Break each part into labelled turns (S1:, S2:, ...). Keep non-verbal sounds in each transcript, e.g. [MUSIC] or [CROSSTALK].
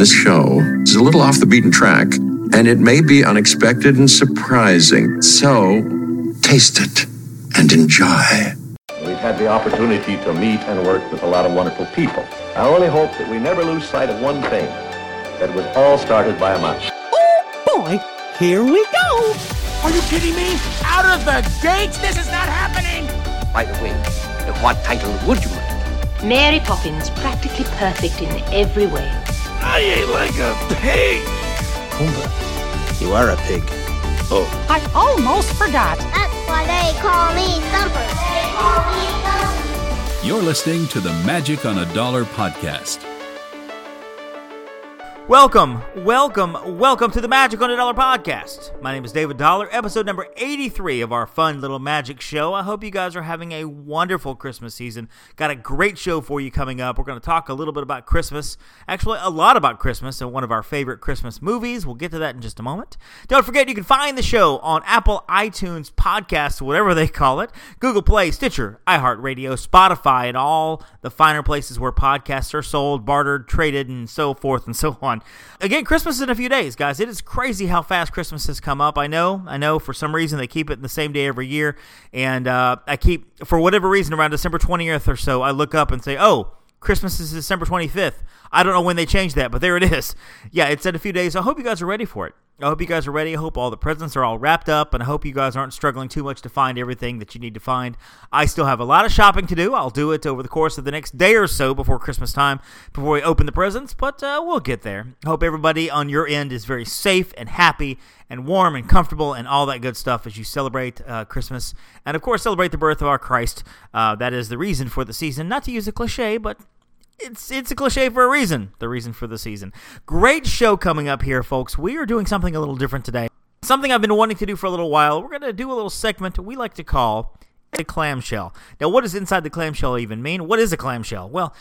S1: This show is a little off the beaten track, and it may be unexpected and surprising. So, taste it and enjoy.
S2: We've had the opportunity to meet and work with a lot of wonderful people. I only hope that we never lose sight of one thing that was all started by a mouse.
S3: Oh boy, here we go.
S4: Are you kidding me? Out of the gates? This is not happening!
S5: By the way, what title would you like?
S6: Mary Poppins, practically perfect in every way.
S4: I ate like a pig!
S7: Pumbaa, you are a pig.
S4: Oh.
S3: I almost forgot.
S8: That's why they call me Thumper. They call me Thumper.
S9: You're listening to the Magic on a Dollar podcast.
S10: Welcome, welcome, welcome to the Magic on a Dollar podcast. My name is David Dollar, episode number 83 of our fun little magic show. I hope you guys are having a wonderful Christmas season. Got a great show for you coming up. We're going to talk a little bit about Christmas, actually, a lot about Christmas and one of our favorite Christmas movies. We'll get to that in just a moment. Don't forget, you can find the show on Apple, iTunes, Podcasts, whatever they call it, Google Play, Stitcher, iHeartRadio, Spotify, and all the finer places where podcasts are sold, bartered, traded, and so forth and so on. Again, Christmas is in a few days, guys. It is crazy how fast Christmas has come up. I know, I know. For some reason, they keep it the same day every year, and uh, I keep, for whatever reason, around December twentieth or so, I look up and say, "Oh, Christmas is December twenty fifth." I don't know when they changed that, but there it is. Yeah, it's in a few days. I hope you guys are ready for it. I hope you guys are ready. I hope all the presents are all wrapped up, and I hope you guys aren't struggling too much to find everything that you need to find. I still have a lot of shopping to do. I'll do it over the course of the next day or so before Christmas time, before we open the presents, but uh, we'll get there. Hope everybody on your end is very safe and happy and warm and comfortable and all that good stuff as you celebrate uh, Christmas. And of course, celebrate the birth of our Christ. Uh, that is the reason for the season. Not to use a cliche, but it's it's a cliche for a reason. The reason for the season. Great show coming up here, folks. We are doing something a little different today. Something I've been wanting to do for a little while. We're to do a little segment we like to call the clamshell. Now, what does inside the clamshell even mean? What is a clamshell? Well,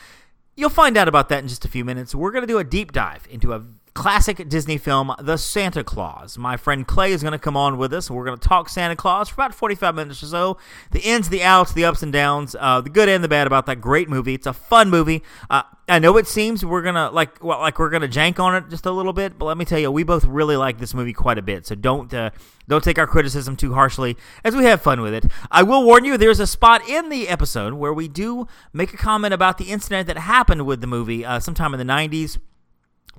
S10: you'll find out about that in just a few minutes. We're to do a deep dive into a classic Disney film, The Santa Clause. My friend Clay is going to come on with us. We're going to talk Santa Claus for about 45 minutes or so. The ins, the outs, the ups and downs, uh, the good and the bad about that great movie. It's a fun movie. Uh, I know it seems we're gonna like well, like we're gonna jank on it just a little bit, but let me tell you, we both really like this movie quite a bit. So don't uh, don't take our criticism too harshly as we have fun with it. I will warn you, there's a spot in the episode where we do make a comment about the incident that happened with the movie uh, sometime in the 90s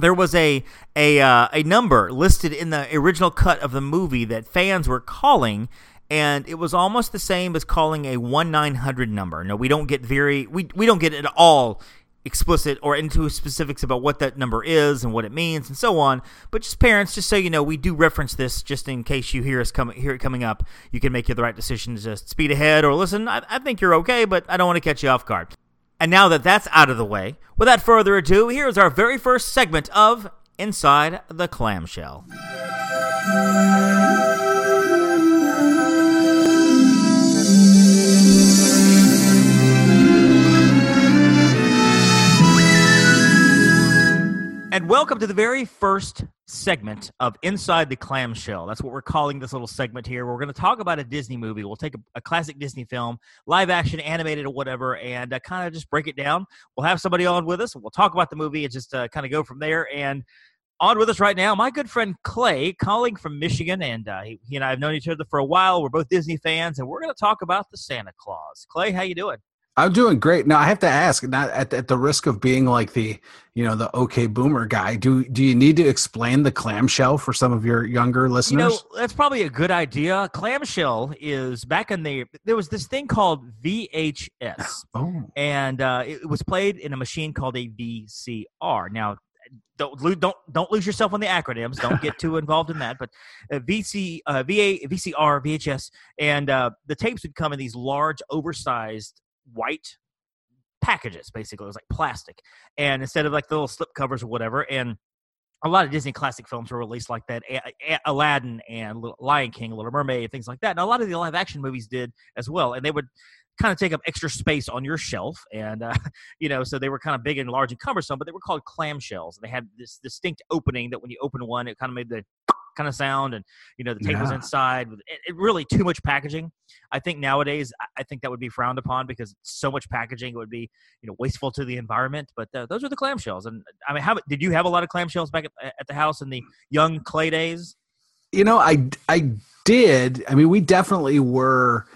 S10: there was a a uh, a number listed in the original cut of the movie that fans were calling and it was almost the same as calling a 1900 number. No, we don't get very we we don't get at all explicit or into specifics about what that number is and what it means and so on. But just parents, just so you know, we do reference this just in case you hear us come hear it coming up. You can make the right decision to just speed ahead or listen. I, I think you're okay, but I don't want to catch you off guard. And now that that's out of the way, without further ado, here's our very first segment of Inside the Clamshell. And welcome to the very first segment of Inside the Clamshell. That's what we're calling this little segment here. We're going to talk about a Disney movie. We'll take a, a classic Disney film, live action, animated, or whatever, and uh, kind of just break it down. We'll have somebody on with us. We'll talk about the movie and just uh, kind of go from there. And on with us right now, my good friend Clay, calling from Michigan, and uh, he, he and I have known each other for a while. We're both Disney fans, and we're going to talk about the Santa Clause. Clay, how you doing?
S7: I'm doing great. Now I have to ask, not at, at the risk of being like the, you know, the okay boomer guy. Do do you need to explain the clamshell for some of your younger listeners?
S10: You know, that's probably a good idea. Clamshell is back in the there was this thing called VHS,
S7: oh.
S10: and uh, it was played in a machine called a VCR. Now don't lose don't don't lose yourself on the acronyms. Don't get too [LAUGHS] involved in that. But uh, VC, uh, VA, VCR, VHS, and uh, the tapes would come in these large, oversized white packages. Basically, it was like plastic, and instead of like the little slip covers or whatever, and a lot of Disney classic films were released like that. A- A- Aladdin and Lion King, Little Mermaid, things like that. And a lot of the live action movies did as well. And they would kind of take up extra space on your shelf. And, uh, [LAUGHS] you know, so they were kind of big and large and cumbersome, but they were called clamshells. They had this distinct opening that when you open one, it kind of made the kind of sound, and you know the tape was
S7: Yeah.
S10: inside. It, it really too much packaging. I think nowadays, I- think that would be frowned upon because so much packaging would be you know wasteful to the environment. But uh, those are the clamshells, and I mean, how did you have a lot of clamshells back at, at the house in the young clay days?
S7: You know, I I did. I mean, we definitely were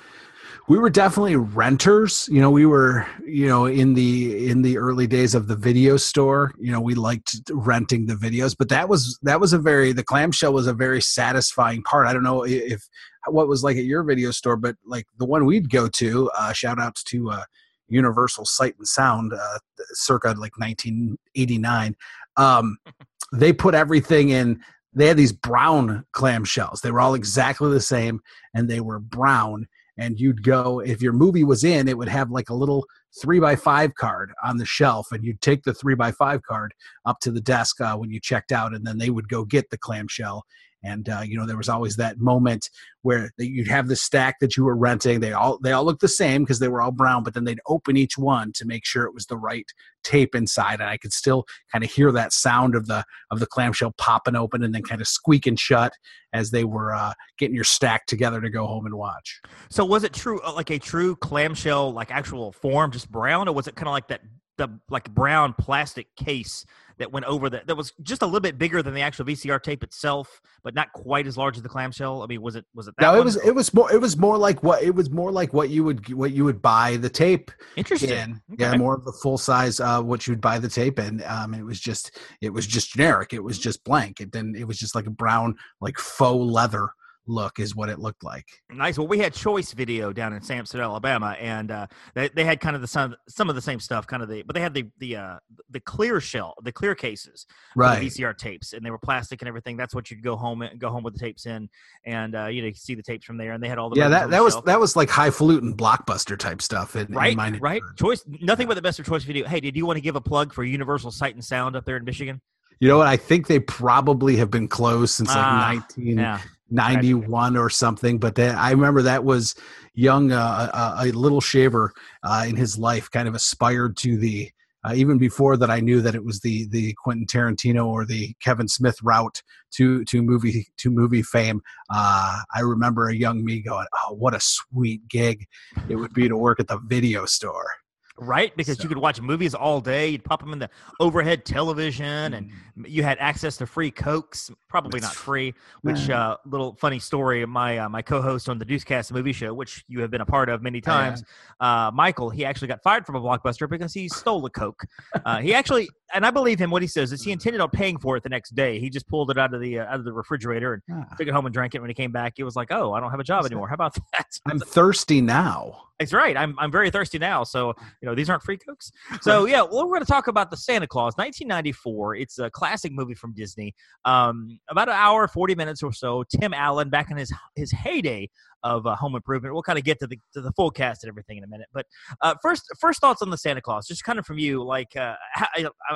S7: we were definitely renters. You know, we were, you know, in the in the early days of the video store, you know, we liked renting the videos, but that was that was a very the clamshell was a very satisfying part. I don't know if what was like at your video store, but like the one we'd go to, uh shout outs to uh Universal Sight and Sound uh circa like 1989. Um [LAUGHS] they put everything in they had these brown clamshells. They were all exactly the same and they were brown. And you'd go, if your movie was in, it would have like a little three by five card on the shelf. And you'd take the three by five card up to the desk uh, when you checked out. And then they would go get the clamshell. And uh, you know there was always that moment where you'd have the stack that you were renting. They all they all looked the same because they were all brown, but then they'd open each one to make sure it was the right tape inside, and I could still kind of hear that sound of the of the clamshell popping open and then kind of squeaking shut as they were uh, getting your stack together to go home and watch.
S10: So was it true, uh, like a true clamshell, like actual form, just brown, or was it kind of like that, the like brown plastic case that went over that? That was just a little bit bigger than the actual VCR tape itself, but not quite as large as the clamshell. I mean, was it was it that?
S7: No, it
S10: one?
S7: was it was more it was more like what it was more like what you would what you would buy the tape
S10: interesting.
S7: in. Yeah, more of the full size uh, what you'd buy the tape in. Um, it was just it was just generic. It was just blank. It then it was just like a brown like faux leather look is what it looked like.
S10: Nice. Well, we had Choice Video down in Samson, Alabama, and uh, they, they had kind of the some some of the same stuff, kind of the, but they had the the uh, the clear shell, the clear cases,
S7: Right.
S10: VCR tapes, and they were plastic and everything. That's what you'd go home and go home with the tapes in, and uh, you know you could see the tapes from there, and they had all the
S7: Yeah, that that was
S10: shelf.
S7: that was like highfalutin blockbuster type stuff. In, in
S10: right,
S7: my
S10: right. Choice, nothing but the best of Choice Video. Hey, did you want to give a plug for Universal Sight and Sound up there in Michigan?
S7: You know what? I think they probably have been closed since like nineteen.
S10: Yeah.
S7: 91 or something but that, i remember that was young uh, a, a little shaver uh, in his life kind of aspired to the uh, even before that i knew that it was the the quentin tarantino or the kevin smith route to to movie to movie fame uh, i remember a young me going oh what a sweet gig it would be to work at the video store
S10: Right, because you could watch movies all day. You'd pop them in the overhead television, and you had access to free cokes. Probably not free. Which uh, little funny story. My uh, my co-host on the Deucecast movie show, which you have been a part of many
S7: Oh,
S10: times, uh, Michael. He actually got fired from a blockbuster because he stole a coke. Uh, he actually, [LAUGHS] and I believe him. What he says is he intended on paying for it the next day. He just pulled it out of the uh, out of the refrigerator and
S7: Ah.
S10: took it home and drank it. When he came back, he was like, oh, I don't have a job anymore. How about [LAUGHS] that?
S7: i'm thirsty now
S10: That's right. I'm I'm very thirsty now. So you know these aren't free cokes. So yeah, well, we're going to talk about the Santa Clause, 1994. It's a classic movie from Disney. Um, about an hour, 40 minutes or so. Tim Allen back in his his heyday of uh, Home Improvement. We'll kind of get to the to the full cast and everything in a minute. But uh, first first thoughts on the Santa Clause, just kind of from you. Like uh, how,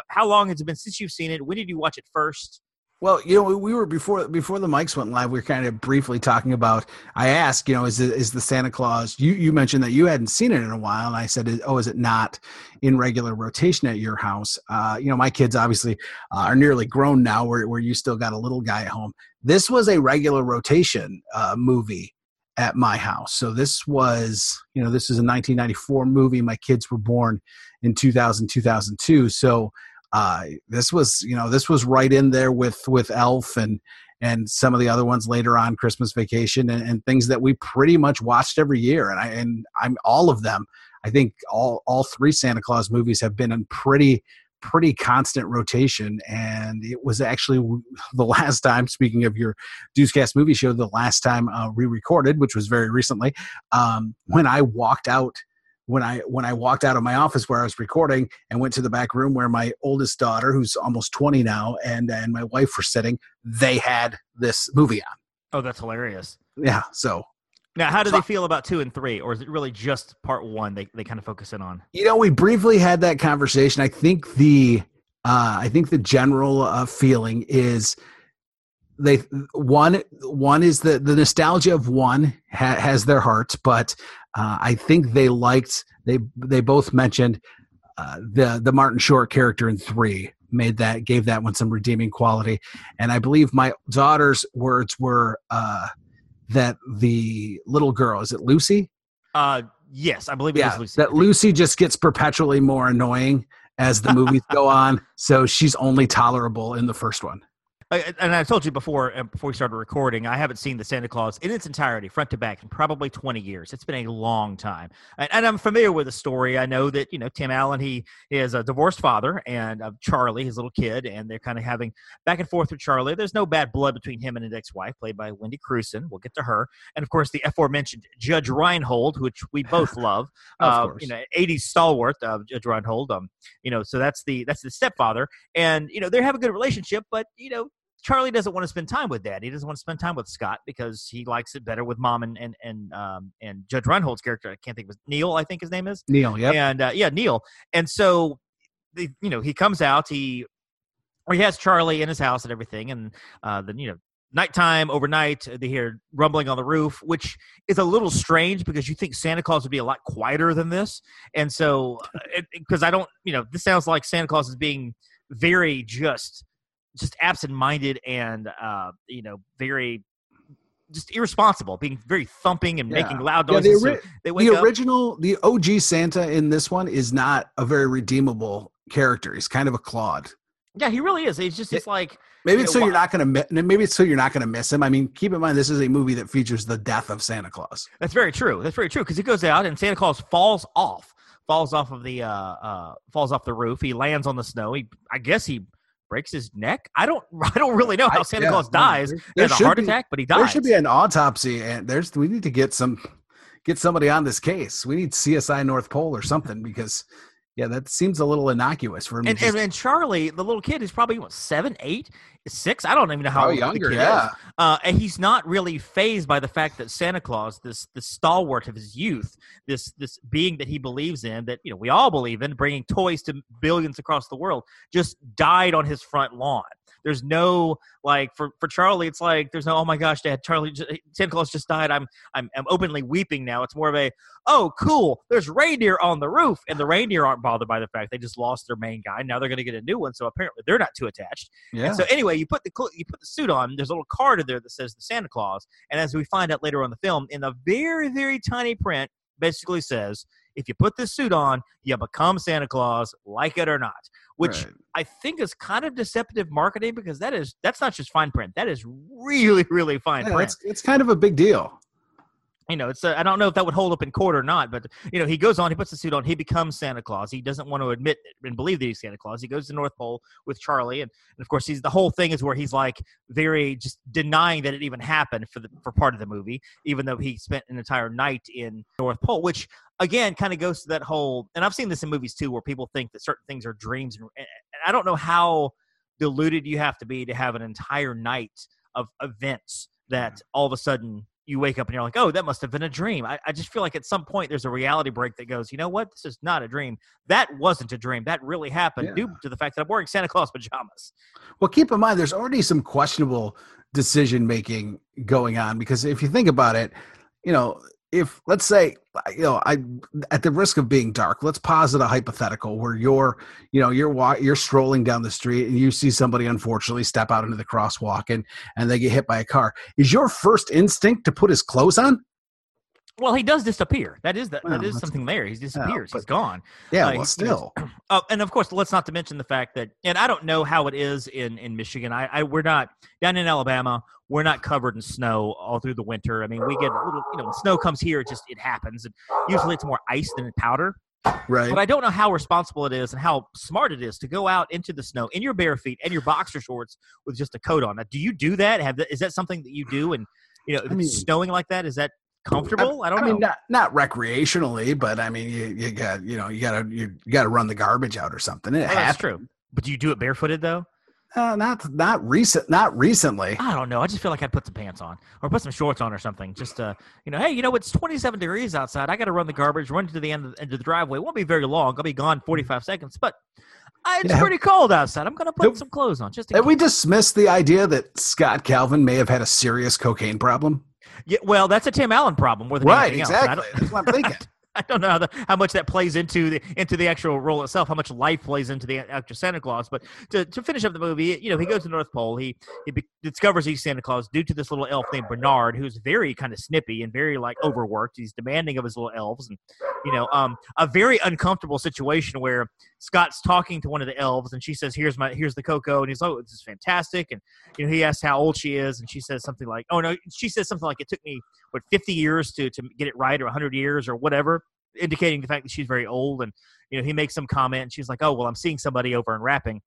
S10: how long has it been since you've seen it? When did you watch it first?
S7: Well, you know, we were before before the mics went live. We were kind of briefly talking about. I asked, you know, is is the Santa Clause? You you mentioned that you hadn't seen it in a while, and I said, oh, is it not in regular rotation at your house? Uh, you know, my kids obviously uh, are nearly grown now, where where you still got a little guy at home. This was a regular rotation uh, movie at my house. So this was, you know, this is a 1994 movie. My kids were born in 2000, 2002. So uh, this was you know this was right in there with with elf and and some of the other ones later on christmas vacation and, and things that we pretty much watched every year. And i and i'm all of them i think all all three santa claus movies have been in pretty pretty constant rotation. And it was actually [LAUGHS] the last time speaking of your Deucecast movie show the last time uh, re-recorded which was very recently um, when i walked out when I when I walked out of my office where I was recording and went to the back room where my oldest daughter, who's almost twenty now, and and my wife were sitting, they had this movie on.
S10: Oh, that's hilarious.
S7: Yeah, so
S10: Now, how do they feel about two and three, or is it really just part one? They they kind of focus in on.
S7: you know we briefly had that conversation. I think the uh, I think the general uh, feeling is they one one is the the nostalgia of one ha, has their hearts, but uh, I think they liked they they both mentioned uh, the the Martin Short character in three made that gave that one some redeeming quality. And I believe my daughter's words were uh, that the little girl is it Lucy?
S10: Uh, yes, I believe it
S7: yeah,
S10: is Lucy.
S7: that Lucy just gets perpetually more annoying as the movies go [LAUGHS] on. So she's only tolerable in the first one.
S10: And I told you before uh, before we started recording, I haven't seen the Santa Clause in its entirety, front to back, in probably 20 years. It's been a long time, and, and I'm familiar with the story. I know that you know Tim Allen. He is a divorced father, and uh, Charlie, his little kid, and they're kind of having back and forth with Charlie. There's no bad blood between him and his ex-wife, played by Wendy Crewson. We'll get to her, and of course the aforementioned Judge Reinhold, which we [LAUGHS] both love.
S7: Of
S10: uh,
S7: course.
S10: You know, 80s stalwart uh, Judge Reinhold. Um, you know, so that's the that's the stepfather, and you know they have a good relationship, but you know Charlie doesn't want to spend time with Dad. He doesn't want to spend time with Scott because he likes it better with Mom and and and um, and Judge Reinhold's character. I can't think of his Neil. I think his name is
S7: Neil, Yeah,
S10: And uh, yeah, Neil. And so, the, you know, he comes out. He or he has Charlie in his house and everything. And uh, then you know, nighttime, overnight, they hear rumbling on the roof, which is a little strange because you think Santa Claus would be a lot quieter than this. And so, because I don't, you know, this sounds like Santa Claus is being very just just absent-minded and uh, you know very just irresponsible, being very thumping and making loud
S7: Yeah,
S10: noises.
S7: the,
S10: so
S7: ori-
S10: they wake
S7: the
S10: up.
S7: original, the OG Santa in this one is not a very redeemable character. He's kind of a clod.
S10: yeah, he really is. He's just it's like
S7: Maybe it's
S10: know,
S7: so you're not going to maybe it's so you're not to miss him. I mean, keep in mind this is a movie that features the death of Santa Claus.
S10: That's very true. That's very true because he goes out and Santa Claus falls off, falls off of the uh, uh, falls off the roof. He lands on the snow. He, I guess, he breaks his neck. I don't, [LAUGHS] I don't really know how
S7: I-
S10: Santa
S7: yeah,
S10: Claus dies.
S7: there-
S10: He
S7: there
S10: a
S7: should
S10: heart
S7: be-
S10: attack, but he dies.
S7: There should be an autopsy, and there's we need to get some get somebody on this case. We need CSI North Pole or something because yeah, that seems a little innocuous for me.
S10: and, and, and Charlie, the little kid, is probably what seven, eight, six. I don't even know how
S7: Probably
S10: old the
S7: younger,
S10: kid
S7: yeah.
S10: is. Uh, and he's not really phased by the fact that Santa Claus, this this stalwart of his youth, this this being that he believes in, that you know we all believe in, bringing toys to billions across the world, just died on his front lawn. There's no like for for Charlie, it's like there's no oh my gosh, Dad, Charlie, Santa Claus just died. I'm I'm I'm openly weeping now. It's more of a oh cool, there's reindeer on the roof, and the reindeer aren't bothered by the fact they just lost their main guy. Now they're going to get a new one, so apparently they're not too attached.
S7: yeah.
S10: And so anyway, you put the you put the suit on. There's a little card in there that says the Santa Claus, and as we find out later on the film, in a very very tiny print, basically says if you put this suit on, you become Santa Claus, like it or not. Which
S7: Right.
S10: I think is kind of deceptive marketing because that is that's not just fine print. That is really really fine
S7: Yeah,
S10: print
S7: it's, it's kind of a big deal.
S10: You know, it's uh, I don't know if that would hold up in court or not, but you know, he goes on, he puts the suit on, he becomes Santa Claus. He doesn't want to admit and believe that he's Santa Claus. He goes to the North Pole with Charlie, and, and of course, he's the whole thing is where he's like very just denying that it even happened for the for part of the movie, even though he spent an entire night in North Pole, which again kind of goes to that whole. And I've seen this in movies too, where people think that certain things are dreams, and, and I don't know how deluded you have to be to have an entire night of events that all of a sudden you wake up and you're like, oh, that must have been a dream. I, I just feel like at some point there's a reality break that goes, you know what? This is not a dream. That wasn't a dream. That really happened due to the fact that I'm wearing Santa Claus pajamas.
S7: Well, keep in mind, there's already some questionable decision making going on because if you think about it, you know, if let's say, you know, I at the risk of being dark, let's posit a hypothetical where you're, you know, you're you're strolling down the street and you see somebody unfortunately step out into the crosswalk and and they get hit by a car. Is your first instinct to put his clothes on?
S10: Well, he does disappear. That is that,
S7: Well,
S10: that is something there. He disappears. He's gone.
S7: Yeah,
S10: Uh,
S7: well, still. [CLEARS THROAT]
S10: Oh, and of course, let's not to mention the fact that, and I don't know how it is in in Michigan. I, I we're not down in Alabama. We're not covered in snow all through the winter. I mean, we get a little, you know, when snow comes here, it just it happens, and usually it's more ice than powder.
S7: Right.
S10: But I don't know how responsible it is and how smart it is to go out into the snow in your bare feet and your boxer shorts with just a coat on. Now, do you do that? Have that, is that something that you do? And you know, if
S7: I mean-
S10: it's snowing like that, is that comfortable? I, don't
S7: I
S10: know.
S7: mean, not not recreationally, but I mean, you, you got you know, you got to you, got to run the garbage out or something. It
S10: Oh, that's true. But do you do it barefooted though?
S7: Uh, not not recent, not recently.
S10: I don't know. I just feel like I'd put some pants on or put some shorts on or something. Just uh, you know, hey, you know, it's 27 degrees outside. I got to run the garbage, run to the end of the, end of the driveway. It won't be very long. I'll be gone 45 seconds, but it's
S7: Yeah.
S10: pretty cold outside. I'm gonna put some clothes on just
S7: Have we dismissed the idea that Scott Calvin may have had a serious cocaine problem?
S10: Yeah, well, that's a Tim Allen problem more than
S7: Right,
S10: anything else. I
S7: exactly. That's what I'm thinking. [LAUGHS]
S10: I don't know how, the, how much that plays into the into the actual role itself, how much life plays into the actual Santa Claus. But to, to finish up the movie, you know, he goes to the North Pole. He he be, discovers he's Santa Claus due to this little elf named Bernard, who's very kind of snippy and very like overworked. He's demanding of his little elves, and you know, um, a very uncomfortable situation where Scott's talking to one of the elves, and she says, "Here's my here's the cocoa," and he's like, "Oh, this is fantastic." And you know, he asks how old she is, and she says something like, "Oh no," she says something like, "It took me what 50 years to to get it right, or 100 years, or whatever." indicating the fact that she's very old and you know he makes some comment and she's like oh well i'm seeing somebody over and wrapping.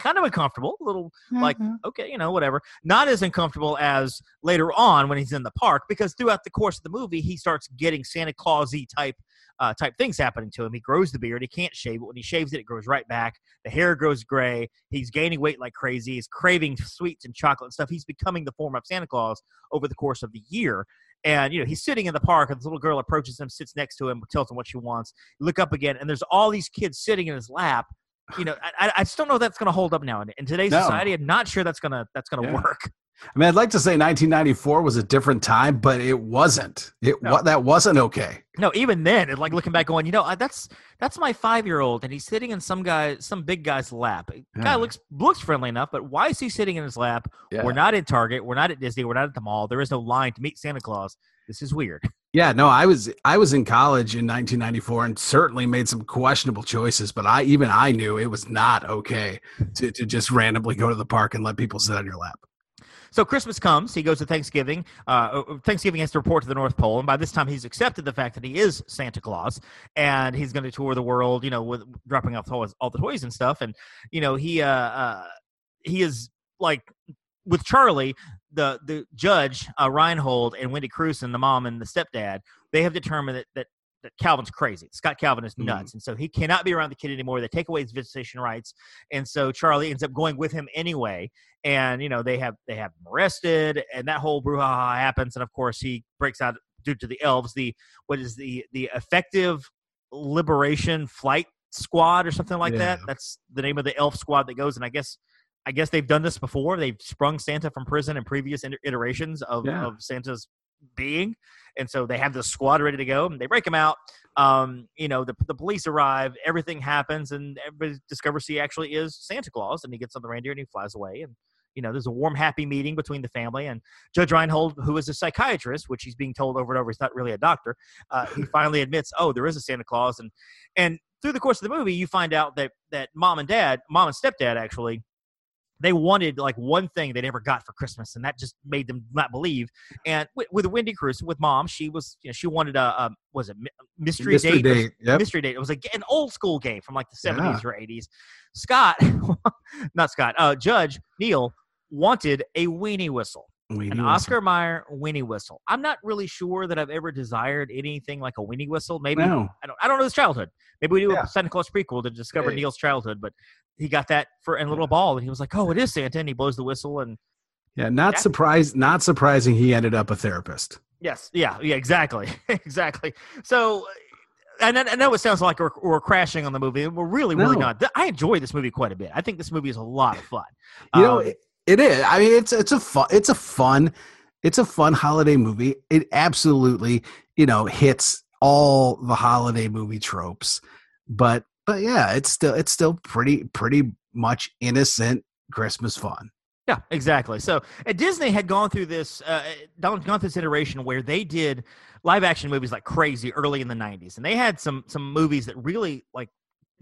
S10: Kind of uncomfortable a little mm-hmm. like okay you know whatever. Not as uncomfortable as later on when he's in the park because throughout the course of the movie he starts getting santa clausy type uh, type things happening to him. He grows the beard he can't shave it. When he shaves it it grows right back. The hair grows gray. He's gaining weight like crazy. He's craving sweets and chocolate and stuff. He's becoming the form of santa claus over the course of the year and you know he's sitting in the park and this little girl approaches him sits next to him tells him what she wants you look up again and there's all these kids sitting in his lap you know i, I just don't know if that's going to hold up now in, in today's no. society i'm not sure that's going to that's going to yeah. work
S7: I mean, I'd like to say 1994 was a different time, but it wasn't. It no. that wasn't okay.
S10: No, even then, it, like looking back, going, you know, that's that's my five year old, and he's sitting in some guy, some big guy's lap. Yeah. Guy looks looks friendly enough, but why is he sitting in his lap? Yeah. We're not in Target. We're not at Disney. We're not at the mall. There is no line to meet Santa Claus. This is weird. [LAUGHS]
S7: Yeah, no, I was I was in college in 1994 and certainly made some questionable choices, but I even I knew it was not okay to to just randomly go to the park and let people sit on your lap.
S10: So Christmas comes. He goes to Thanksgiving. Uh, uh, Thanksgiving has to report to the North Pole, and by this time he's accepted the fact that he is Santa Claus, and he's going to tour the world. You know, with dropping off all, all the toys and stuff. And you know, he uh, uh, he is like with Charlie, the the judge uh, Reinhold and Wendy Cruz and the mom and the stepdad, they have determined that that, that Calvin's crazy. Scott Calvin is nuts, mm. and so he cannot be around the kid anymore. They take away his visitation rights, and so Charlie ends up going with him anyway. And you know they have they have him arrested, and that whole brouhaha happens. And of course he breaks out due to the elves. The what is the the effective liberation flight squad or something like yeah. that. That's the name of the elf squad that goes. And I guess I guess they've done this before. They've sprung Santa from prison in previous iterations of, yeah. of Santa's being, and so they have the squad ready to go. And they break him out. Um, you know, the the police arrive. Everything happens, and everybody discovers he actually is Santa Claus. And he gets on the reindeer and he flies away. And you know, there's a warm, happy meeting between the family and Judge Reinhold, who is a psychiatrist, which he's being told over and over he's not really a doctor. Uh, he [LAUGHS] finally admits, oh, there is a Santa Claus, and and through the course of the movie, you find out that that mom and dad, mom and stepdad, actually they wanted like one thing they never got for Christmas, and that just made them not believe. And with, with Wendy Cruz, with mom, she was you know she wanted a, a was it mystery,
S7: mystery
S10: date?
S7: date. Yep.
S10: Mystery date. It was like an old school game from like the seventies yeah. or eighties. Scott, [LAUGHS] not Scott, uh, Judge Neil wanted a weenie whistle. Weenie an Oscar Mayer weenie whistle. I'm not really sure that I've ever desired anything like a weenie whistle. Maybe no. I don't. I don't know his childhood. Maybe we do yeah. a Santa Claus prequel to discover hey. Neil's childhood. But he got that for in a little ball, and he was like, "Oh, it is Santa," and he blows the whistle, and
S7: yeah, not surprised. Not surprising. He ended up a therapist.
S10: Yes. Yeah. Yeah. Exactly. [LAUGHS] exactly. So. And I know it sounds like we're, we're crashing on the movie. We're really, really no. not. I enjoy this movie quite a bit. I think this movie is a lot of fun.
S7: You um, know, it, is. I mean, it's it's a fun. It's a fun. It's a fun holiday movie. It absolutely, you know, hits all the holiday movie tropes. But but yeah, it's still it's still pretty pretty much innocent Christmas fun.
S10: Yeah, exactly. So uh, Disney had gone through this, uh, gone through this iteration where they did live action movies like crazy early in the '90s, and they had some some movies that really like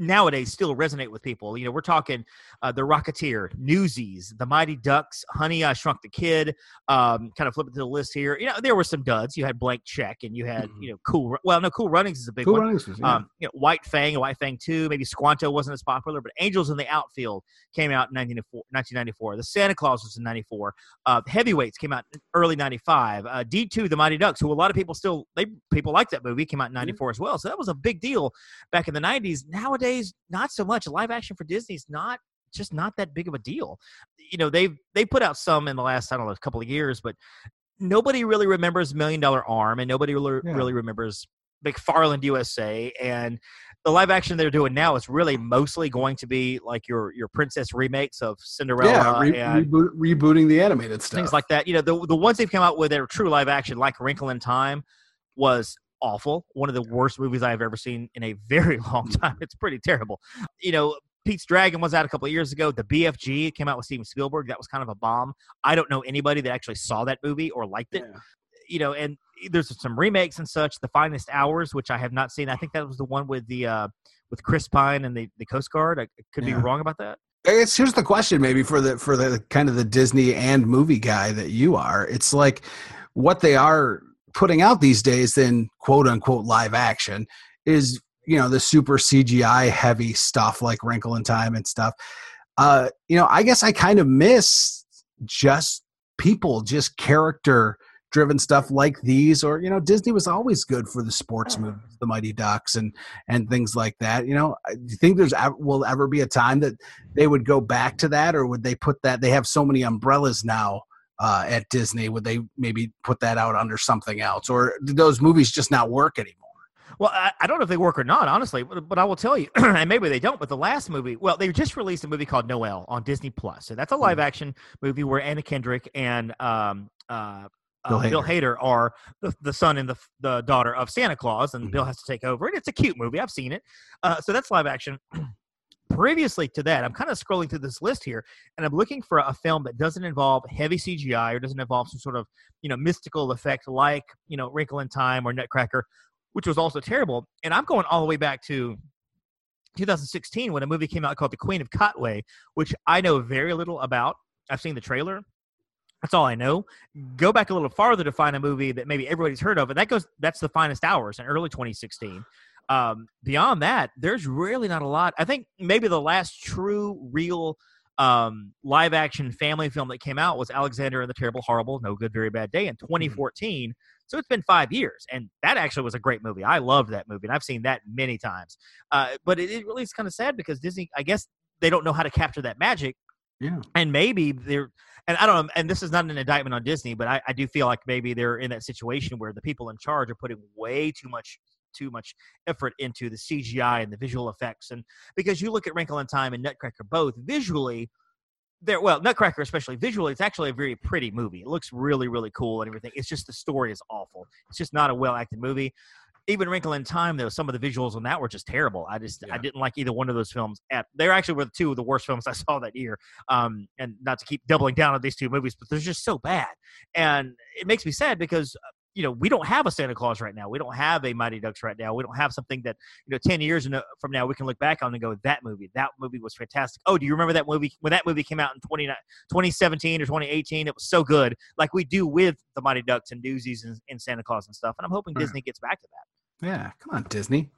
S10: nowadays still resonate with people. You know, we're talking uh, The Rocketeer, Newsies, The Mighty Ducks, Honey, I Shrunk the Kid. Um, kind of flipping to the list here. You know, there were some duds. You had Blank Check, and you had mm-hmm. you know Cool. Well, no, Cool Runnings is a big
S7: cool
S10: one.
S7: Runnings was, yeah. um,
S10: you know, White Fang, White Fang Two. Maybe Squanto wasn't as popular, but Angels in the Outfield came out in 1994. The Santa Claus was in '94. Uh, Heavyweights came out early '95. Uh, D2, The Mighty Ducks, who a lot of people still they people like that movie, came out in '94 mm-hmm. as well. So that was a big deal back in the '90s. Nowadays, not so much. Live action for Disney is not just not that big of a deal. You know, they've they put out some in the last I don't know a couple of years, but nobody really remembers Million Dollar Arm, and nobody really, yeah. really remembers McFarland USA, and the live action they're doing now is really mostly going to be like your your princess remakes of Cinderella
S7: yeah, re-
S10: and
S7: reboot, rebooting the animated stuff,
S10: things like that. You know, the the ones they've come out with that are true live action, like Wrinkle in Time, was awful. One of the worst movies I've ever seen in a very [LAUGHS] long time. It's pretty terrible. You know, Pete's Dragon was out a couple of years ago. The BFG came out with Steven Spielberg. That was kind of a bomb. I don't know anybody that actually saw that movie or liked it.
S7: Yeah.
S10: You know, and there's some remakes and such. The Finest Hours, which I have not seen. I think that was the one with the uh, with Chris Pine and the, the Coast Guard. I could
S7: Yeah.
S10: be wrong about that.
S7: I guess here's the question maybe for the for the kind of the Disney and movie guy that you are. It's like what they are putting out these days than quote unquote live action is you know the super CGI heavy stuff like Wrinkle in Time and stuff. Uh, you know, I guess I kind of miss just people, just character driven stuff like these or you know disney was always good for the sports movies the mighty ducks and and things like that you know I- do you think there's will ever be a time that they would go back to that or would they put that they have so many umbrellas now uh, at disney would they maybe put that out under something else or do those movies just not work anymore
S10: Well, I, I don't know if they work or not, honestly, but, but I will tell you, [CLEARS THROAT] and maybe they don't. But the last movie, well, they just released a movie called Noelle on Disney Plus, so that's a live action movie where Anna Kendrick and um, uh,
S7: Bill
S10: uh, Bill Hader are the, the son and the the daughter of Santa Claus, and Bill has to take over, and it's a cute movie. I've seen it, uh, so that's live action. [CLEARS THROAT] Previously to that, I'm kind of scrolling through this list here, and I'm looking for a film that doesn't involve heavy CGI or doesn't involve some sort of you know mystical effect like you know Wrinkle in Time or Nutcracker, which was also terrible. And I'm going all the way back to 2016 when a movie came out called The Queen of Katwe, which I know very little about. I've seen the trailer. That's all I know. Go back a little farther to find a movie that maybe everybody's heard of, and that goes. That's The Finest Hours in early 2016. Um, beyond that, there's really not a lot. I think maybe the last true, real um, live action family film that came out was Alexander and the Terrible, Horrible, No Good, Very Bad Day in 2014. So it's been five years, and that actually was a great movie. I loved that movie, and I've seen that many times. Uh, but it, it really is kind of sad because Disney, I guess, they don't know how to capture that magic
S7: yeah
S10: and maybe they're and i don't know and this is not an indictment on disney but I, I do feel like maybe they're in that situation where the people in charge are putting way too much too much effort into the cgi and the visual effects and because you look at wrinkle in time and nutcracker both visually they're well nutcracker especially visually it's actually a very pretty movie it looks really really cool and everything it's just the story is awful it's just not a well acted movie even Wrinkle in Time, though, some of the visuals on that were just terrible. I just I didn't like either one of those films. At they actually were two of the worst films I saw that year. Um, and not to keep doubling down on these two movies, but they're just so bad, and it makes me sad because you know we don't have a Santa Claus right now. We don't have a Mighty Ducks right now. We don't have something that you know ten years from now we can look back on and go that movie. That movie was fantastic. Oh, do you remember that movie when that movie came out in 20, 2017 or twenty eighteen? It was so good, like we do with the Mighty Ducks and Doozies and, and Santa Claus and stuff. And I'm hoping. Disney gets back to that.
S7: yeah come on disney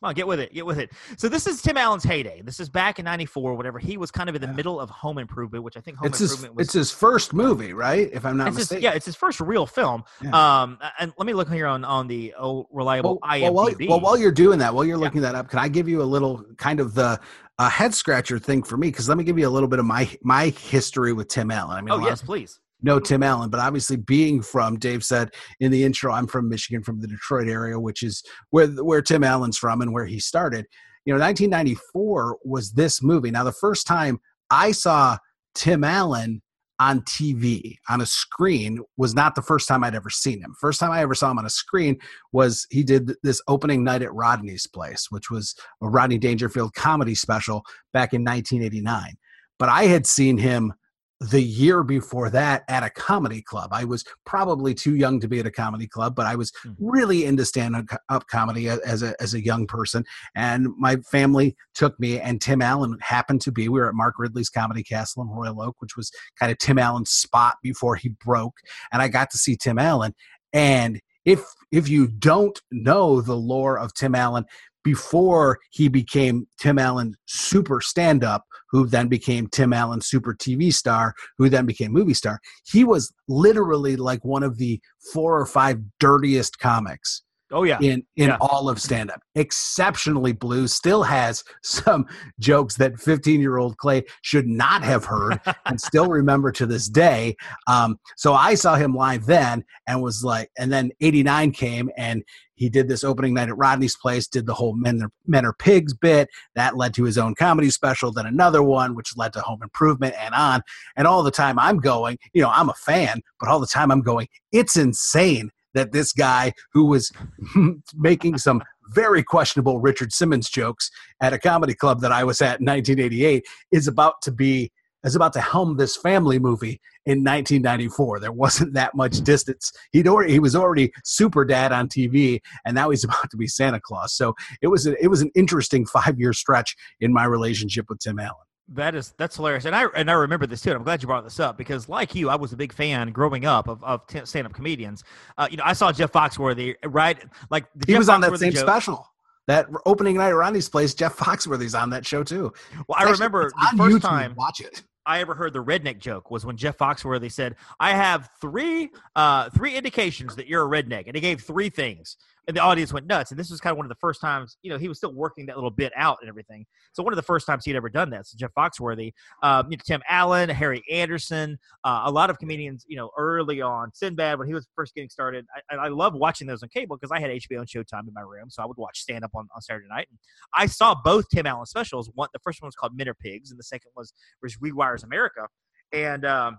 S10: Come on, get with it. Get with it. So this is Tim Allen's heyday. This is back in '94, whatever. He was kind of in the middle of Home Improvement, which I think Home
S7: it's his
S10: Improvement was.
S7: it's his first movie right if i'm not
S10: it's his-
S7: mistaken
S10: yeah, it's his first real film.
S7: Yeah.
S10: Um, and let me look here on on the old reliable
S7: well,
S10: IMDb.
S7: well, while, well, while you're doing that, while you're looking that up, can I give you a little kind of the uh, head scratcher thing for me? Because let me give you a little bit of my my history with Tim Allen. I mean,
S10: oh yes,
S7: of
S10: please.
S7: Know Tim Allen, but obviously being from Dave said in the intro, I'm from Michigan, from the Detroit area, which is where where Tim Allen's from and where he started. You know, 1994 was this movie. Now, the first time I saw Tim Allen on TV on a screen was not the first time I'd ever seen him. First time I ever saw him on a screen was he did this opening night at Rodney's place, which was a Rodney Dangerfield comedy special back in 1989. But I had seen him the year before that at a comedy club. I was probably too young to be at a comedy club, but I was mm-hmm. really into stand up comedy as a, as a young person. And my family took me, and Tim Allen happened to be. We were at Mark Ridley's Comedy Castle in Royal Oak, which was kind of Tim Allen's spot before he broke. And I got to see Tim Allen. And if if you don't know the lore of Tim Allen, before he became Tim Allen super stand up, who then became Tim Allen super TV star, who then became movie star. He was literally like one of the four or five dirtiest comics
S10: Oh yeah.
S7: in in
S10: Yeah.
S7: all of stand up. Exceptionally blue, still has some jokes that 15 year old Clay should not have heard [LAUGHS] and still remember to this day. Um, so I saw him live then and was like, and then 89 came and he did this opening night at Rodney's place, did the whole Men Are, Men are Pigs bit. That led to his own comedy special, then another one, which led to Home Improvement and on. And all the time I'm going, you know, I'm a fan, but all the time I'm going, it's insane that this guy who was [LAUGHS] making some very questionable Richard Simmons jokes at a comedy club that I was at in 1988 is about to be is about to helm this family movie in 1994. There wasn't that much distance. He'd already he was already super dad on TV, and now he's [LAUGHS] about to be Santa Claus. So it was a, it was an interesting five year stretch in my relationship with Tim Allen.
S10: That is that's hilarious, and I and I remember this too. And I'm glad you brought this up because, like you, I was a big fan growing up of, of stand up comedians. Uh, you know, I saw Jeff Foxworthy right like
S7: he
S10: Jeff
S7: was on that same
S10: joke.
S7: special. That opening night at Ronnie's place, Jeff Foxworthy's on that show too.
S10: Well, I
S7: It's actually-
S10: remember the first
S7: YouTube.
S10: time
S7: Watch it.
S10: I ever heard the redneck joke was when Jeff Foxworthy said, "I have three uh, three indications that you're a redneck," and he gave three things, and the audience went nuts. And this was kind of one of the first times, you know, he was still working that little bit out and everything. So one of the first times he'd ever done that. So Jeff Foxworthy, um, you know, Tim Allen, Harry Anderson, uh, a lot of comedians, you know, early on, Sinbad when he was first getting started. I, I love watching those on cable because I had HBO and Showtime in my room, so I would watch stand up on, on Saturday night. And I saw both Tim Allen specials. One, the first one was called Men Are Pigs, and the second was was Rewires America and um,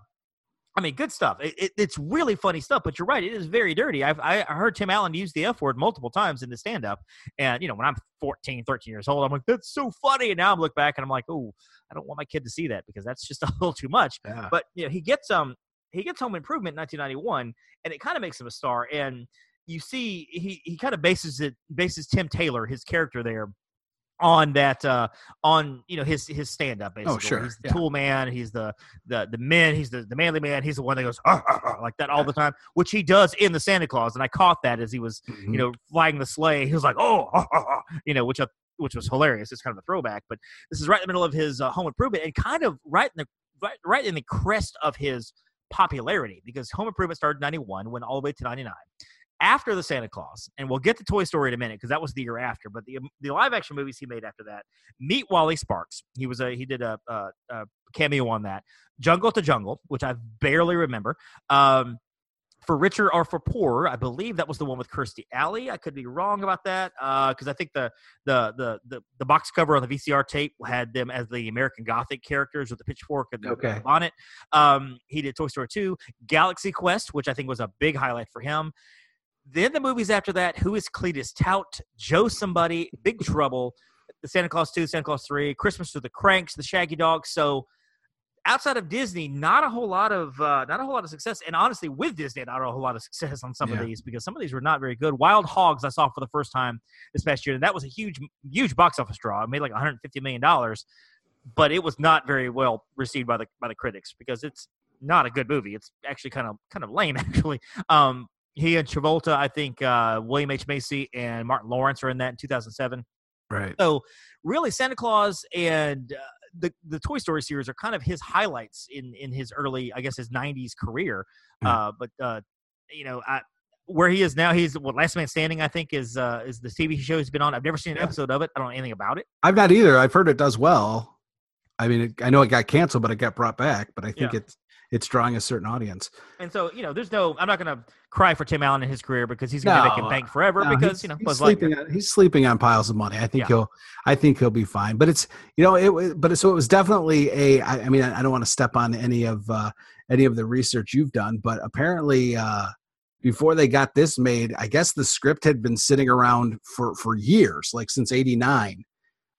S10: I mean, good stuff. It, it, it's really funny stuff, but you're right. It is very dirty. I've I I heard Tim Allen use the F word multiple times in the stand up. And, you know, when I'm 14, 13 years old, I'm like, that's so funny. And now I'm look back and I'm like, oh, I don't want my kid to see that because that's just [LAUGHS] a little too much.
S7: Yeah.
S10: But, you know, he gets um he gets home improvement in 1991 and it kind of makes him a star. And you see, he, he kind of bases it, bases Tim Taylor, his character there, on that uh on you know his his stand up basically
S7: Oh, sure.
S10: he's the
S7: Yeah.
S10: tool man he's the the the man he's the, the manly man he's the one that goes "Ah, ah, ah," like that all the time which he does in the santa clause and i caught that as he was
S7: Mm-hmm.
S10: you know flying the sleigh he was like oh ah, ah, ah," you know which I, which was hilarious it's kind of a throwback but this is right in the middle of his uh, home improvement and kind of right in the right, right in the crest of his popularity because home improvement started in 91 went all the way to 99 after the Santa Clause, and we'll get to Toy Story in a minute because that was the year after. But the the live action movies he made after that, Meet Wally Sparks. He was a he did a, a, a cameo on that. Jungle to Jungle, which I barely remember. Um, for richer or for poorer, I believe that was the one with Kirstie Alley. I could be wrong about that because I think the, the the the the box cover on the VCR tape had them as the American Gothic characters with the pitchfork and the,
S7: Okay.
S10: bonnet. Um, he did Toy Story 2, Galaxy Quest, which I think was a big highlight for him. Then the movies after that, Who is Cletis Tout, Joe Somebody, Big Trouble, the Santa Clause 2, Santa Clause 3, Christmas to the Kranks, the Shaggy Dog. So outside of Disney, not a whole lot of uh, not a whole lot of success. And honestly, with Disney, not a whole lot of success on some
S7: Yeah.
S10: of these because some of these were not very good. Wild Hogs I saw for the first time this past year, and that was a huge huge box office draw. It made like 150 million dollars, but it was not very well received by the by the critics because it's not a good movie. It's actually kind of kind of lame [LAUGHS] actually. Um, he and Travolta, I think uh, William H Macy and Martin Lawrence are in that in 2007.
S7: Right.
S10: So really, Santa Clause and uh, the the Toy Story series are kind of his highlights in in his early, I guess, his '90s career.
S7: Hmm.
S10: Uh, but uh, you know, I, where he is now, he's what Last Man Standing. I think is uh, is the TV show he's been on. I've never seen an
S7: Yeah.
S10: episode of it. I don't know anything about it.
S7: I've not either. I've heard it does well. I mean, it, I know it got canceled, but it got brought back. But I think
S10: Yeah.
S7: it's it's drawing a certain audience.
S10: And so, you know, there's no. I'm not going to cry for Tim Allen in his career because he's going to
S7: No,
S10: make him bank forever
S7: No,
S10: because you know
S7: he's sleeping on, he's sleeping on piles of money. I think
S10: Yeah.
S7: he'll I think he'll be fine. But it's you know it wa- but so it was definitely a I, I mean I, I don't want to step on any of uh, any of the research you've done, but apparently uh, before they got this made, I guess the script had been sitting around for for years, like since '89.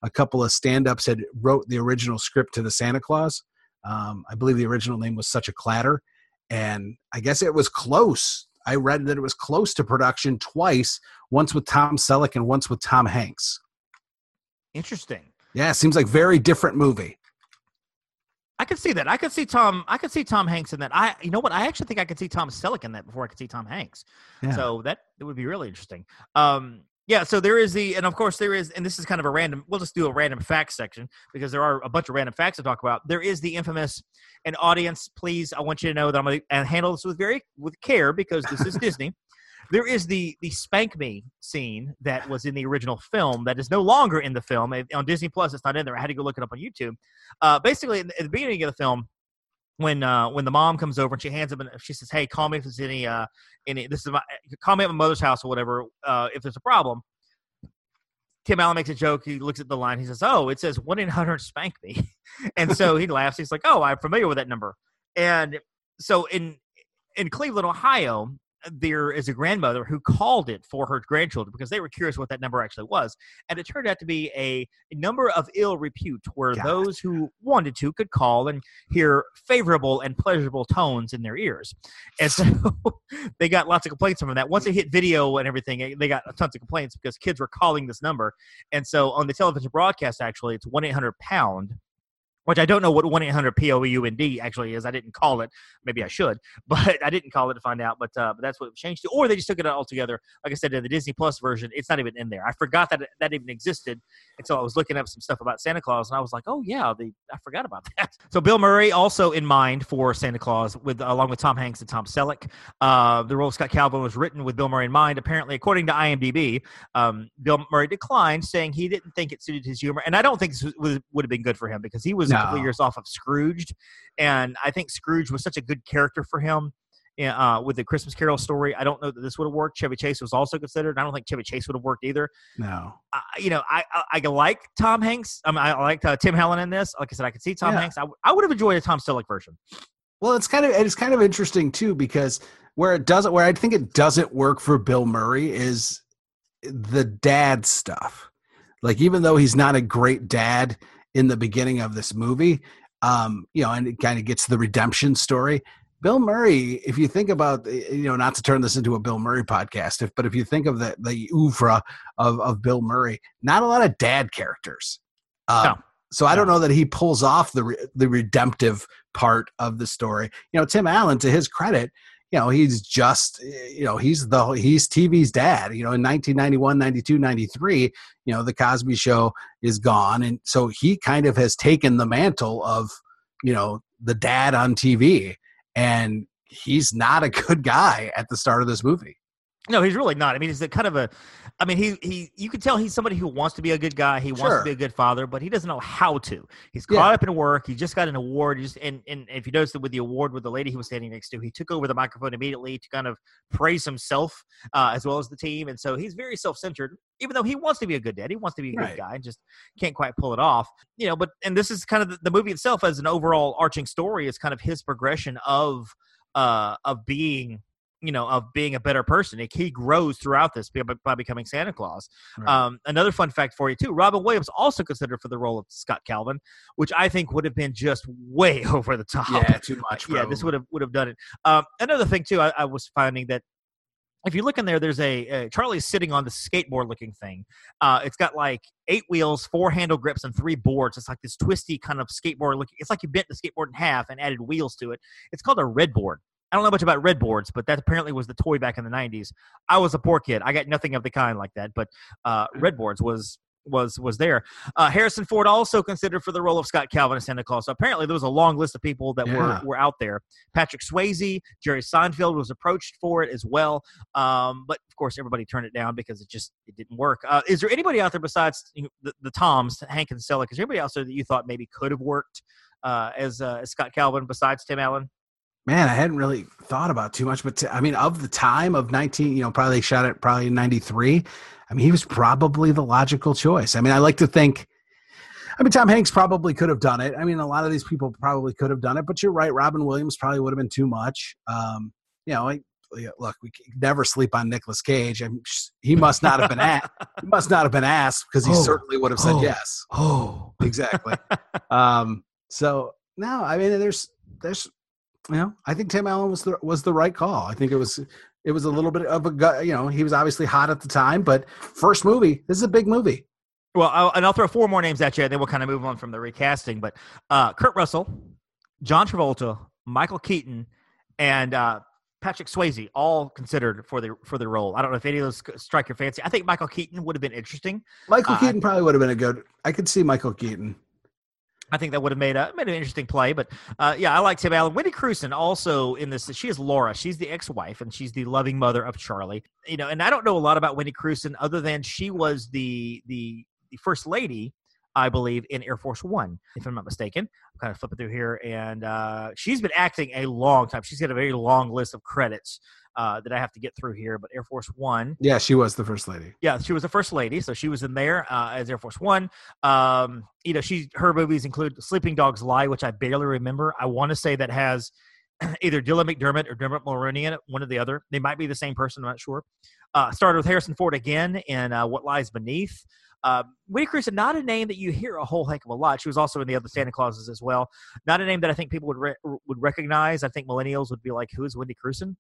S7: A couple of stand-ups had wrote the original script to the Santa Clause. Um, I believe the original name was Such a Clatter, and I guess it was close. I read that it was close to production twice, once with Tom Selleck and once with Tom Hanks.
S10: Interesting.
S7: Yeah, seems like very different movie.
S10: I could see that. I could see Tom. I could see Tom Hanks in that. I, you know what? I actually think I could see Tom Selleck in that before I could see Tom Hanks.
S7: Yeah.
S10: So that it would be really interesting. Um, yeah. So there is the, and of course there is, and this is kind of a random. We'll just do a random facts section because there are a bunch of random facts to talk about. There is the infamous, and audience, please, I want you to know that I'm going to handle this with very with care because this is [LAUGHS] Disney. There is the the spank me scene that was in the original film that is no longer in the film It- on Disney Plus. It's not in there. I had to go look it up on YouTube. Uh, basically, in at the beginning of the film, when uh, when the mom comes over and she hands him, an, she says, "Hey, call me if there's any uh, any this is my call me at my mother's house or whatever uh, if there's a problem." Tim Allen makes a joke. He looks at the line. He says, "Oh, it says one eight hundred spank me," [LAUGHS] and so he laughs. He's like, "Oh, I'm familiar with that number." And so in in Cleveland, Ohio, there is a grandmother who called it for her grandchildren because they were curious what that number actually was. And it turned out to be a, number of ill repute where
S7: God.
S10: those who wanted to could call and hear favorable and pleasurable tones in their ears. And so [LAUGHS] [LAUGHS] they got lots of complaints from that. Once they hit video and everything, eh, they got tons of complaints because kids were calling this number. And so on the television broadcast, actually, it's 1 800 pound which I don't know what 1 800 POUND actually is. I didn't call it. Maybe I should, [LAUGHS] but I didn't call it to find out. But, uh, but that's what it changed to. Or they just took it out altogether. Like I said, in the Disney Plus version, it's not even in there. I forgot that that even existed. And so I was looking up some stuff about Santa Claus, and I was like, oh, yeah, the, I forgot about [LAUGHS] that. So Bill Murray also in mind for Santa Claus, with along with Tom Hanks and Tom Selleck. Uh, the role of Scott Calvin was written with Bill Murray in mind. Apparently, according to IMDb, um, Bill Murray declined, saying he didn't think it suited his humor. And I don't think this would have been good for him because he was a couple
S7: No.
S10: years off of Scrooged, and I think Scrooge was such a good character for him. Uh, with the Christmas Carol story, I don't know that this would have worked. Chevy Chase was also considered. I don't think Chevy Chase would have worked either.
S7: No.
S10: I, you know, I, I I like Tom Hanks. I mean, I like uh, Tim Allen in this. Like I said, I could see Tom
S7: Yeah.
S10: Hanks. I, w- I would have enjoyed a Tom Selleck version.
S7: Well, it's kind of it's kind of interesting too because where it doesn't where I think it doesn't work for Bill Murray is the dad stuff. Like even though he's not a great dad in the beginning of this movie, um, you know, and it kind of gets the redemption story. Bill Murray, if you think about, you know, not to turn this into a Bill Murray podcast, if, but if you think of the the oeuvre of of Bill Murray, not a lot of dad characters. Um,
S10: No.
S7: So I don't know that he pulls off the re- the redemptive part of the story. You know, Tim Allen, to his credit, you know, he's just, eh, you know, he's the he's TV's dad. You know, in 1991, 92, 93, you know, the Cosby Show is gone, and so he kind of has taken the mantle of, you know, the dad on TV, and he's not a good guy at the start of this movie.
S10: No, he's really not. I mean, he's a kind of a. I mean, he he. You can tell he's somebody who wants to be a good guy. He wants
S7: Sure.
S10: to be a good father, but he doesn't know how to. He's caught
S7: Yeah.
S10: up in work. He just got an award. He just and and if you notice that with the award with the lady he was standing next to, he took over the microphone immediately to kind of praise himself uh, as well as the team. And so he's very self centered. Even though he wants to be a good dad, he wants to be a good guy, and just can't quite pull it off. You know, but and this is kind of the, the movie itself as an overall arching story is kind of his progression of uh of being you know of being a better person Like, he grows throughout this by, becoming santa claus
S7: Right.
S10: um, another fun fact for you too robin williams also considered for the role of scott calvin which i think would have been just way [LAUGHS] over the top
S7: yeah, too much.
S10: yeah this would have would have done it um, another thing too I, I was finding that if you look in there, there's a, a Charlie's sitting on the skateboard looking thing. Uh, it's got like eight wheels, four handle grips, and three boards. It's like this twisty kind of skateboard looking. It's like you bent the skateboard in half and added wheels to it. It's called a red board. I don't know much about red boards, but that apparently was the toy back in the '90s. I was a poor kid. I got nothing of the kind like that. But uh, red boards was was was there. Uh, Harrison Ford also considered for the role of Scott Calvin as Santa Claus. So apparently there was a long list of people that
S7: Yeah.
S10: were were out there. Patrick Swayze, Jerry Seinfeld was approached for it as well. Um, but of course, everybody turned it down because it just it didn't work. Uh, is there anybody out there besides you know, the, the Toms, Hank and Selleck? Is there anybody else there that you thought maybe could have worked uh, as, uh, as Scott Calvin besides Tim Allen?
S7: Man, I hadn't really thought about too much, but I mean, of the time of 19, you know, probably shot it probably in 93. I mean, he was probably the logical choice. I mean, I like to think, I mean, Tom Hanks probably could have done it. I mean, a lot of these people probably could have done it, but you're right. Robin Williams probably would have been too much. Um, you know, like, yeah, look, we never sleep on Nicolas Cage. I'm, he must not have been asked. He must not have been asked because he
S10: Oh.
S7: certainly would have said
S10: Oh.
S7: yes.
S10: Oh,
S7: Exactly. [LAUGHS] um, so no, I mean, there's, there's, you know, I think Tim Allen was the was the right call. I think it was it was a little bit of a you know he was obviously hot at the time, but first movie. This is a big movie.
S10: Well, I'll, and I'll throw four more names at you, and then we'll kind of move on from the recasting. But uh, Kurt Russell, John Travolta, Michael Keaton, and uh, Patrick Swayze all considered for the for the role. I don't know if any of those strike your fancy. I think Michael Keaton would have been interesting.
S7: Michael
S10: Uh,
S7: Keaton probably would have been a good. I could see Michael Keaton.
S10: I think that would have made a made an interesting play. But uh, yeah, I like Tim Allen. Wendy Crewson also in this. She is Laura. She's the ex-wife, and she's the loving mother of Charlie. You know, and I don't know a lot about Wendy Crewson other than she was the the, the first lady. I believe in Air Force One, if I'm not mistaken. I'm kind of flipping through here, and uh, she's been acting a long time. She's got a very long list of credits uh, that I have to get through here. But Air Force One,
S7: Yeah, she was the first lady.
S10: yeah, she was the first lady, so she was in there uh, as Air Force One. Um, you know, she her movies include Sleeping Dogs Lie, which I barely remember. I want to say that has [CLEARS THROAT] either Dylan McDermott or Dermot Mulroney in it, one or the other. They might be the same person. I'm not sure. Uh, started with Harrison Ford again in uh, What Lies Beneath. Uh, Winnie not a name that you hear a whole heck of a lot. She was also in the other Santa Clauses as well. Not a name that I think people would re- would recognize. I think millennials would be like, "Who is Wendy Crewson?"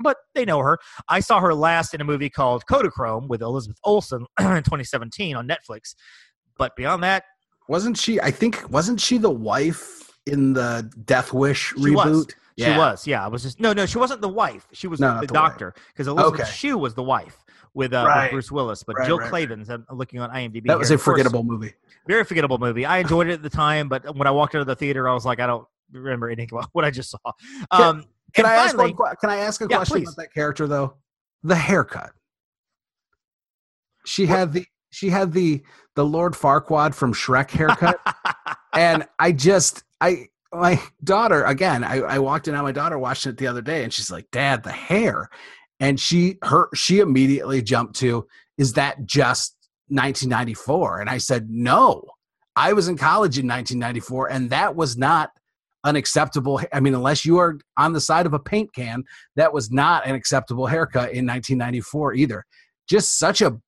S10: But they know her. I saw her last in a movie called Kodachrome with Elizabeth Olsen [CLEARS THROAT] in 2017 on Netflix. But beyond that,
S7: wasn't she? I think wasn't she the wife in the Death Wish
S10: she
S7: reboot?
S10: Was. She was, yeah. I was just no, no. She wasn't the wife. She was
S7: No,
S10: the, doctor because Elisabeth
S7: Okay.
S10: Shue was the wife with, uh, with Bruce Willis. But
S7: Right,
S10: Jill
S7: right,
S10: Clavens, I'm looking on IMDb.
S7: That was a
S10: Of course,
S7: forgettable movie.
S10: very forgettable movie. I enjoyed it at the time, but when I walked out of the theater, I was like, I don't remember anything about what I just saw. Um,
S7: Can I ask one, Can I ask a
S10: Yeah,
S7: question
S10: please.
S7: about that character though? The haircut. She had the she had the the Lord Farquaad from Shrek haircut, [LAUGHS] and I just I my daughter again. I, I walked in on my daughter watching it the other day, and she's like, "Dad, the hair," and she her she immediately jumped to, "Is that just 1994?" And I said, "No, I was in college in 1994, and that was not." Unacceptable. I mean, unless you are on the side of a paint can, that was not an acceptable haircut in 1994 either. Just such a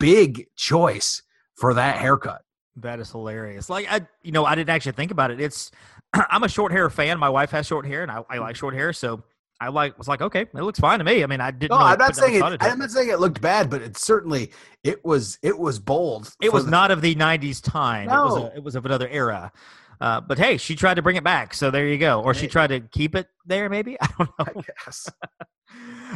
S7: big choice for that haircut.
S10: That is hilarious. Like I, you know, I didn't actually think about it. It's [CLEARS THROAT] I'm a short hair fan. My wife has short hair, and I, I like short hair, so I like was like, okay, it looks fine to me. I mean, I didn't.
S7: No,
S10: really
S7: I'm not
S10: put that much
S7: saying it, I'm not saying it looked bad, but it certainly it was it was bold.
S10: It was
S7: the-
S10: not of the '90s time. It was
S7: No.
S10: a, it was of another era. Uh, but hey, she tried to bring it back, so there you go. Or she tried to keep it there, maybe. [LAUGHS] I don't know.
S7: Yes. [LAUGHS]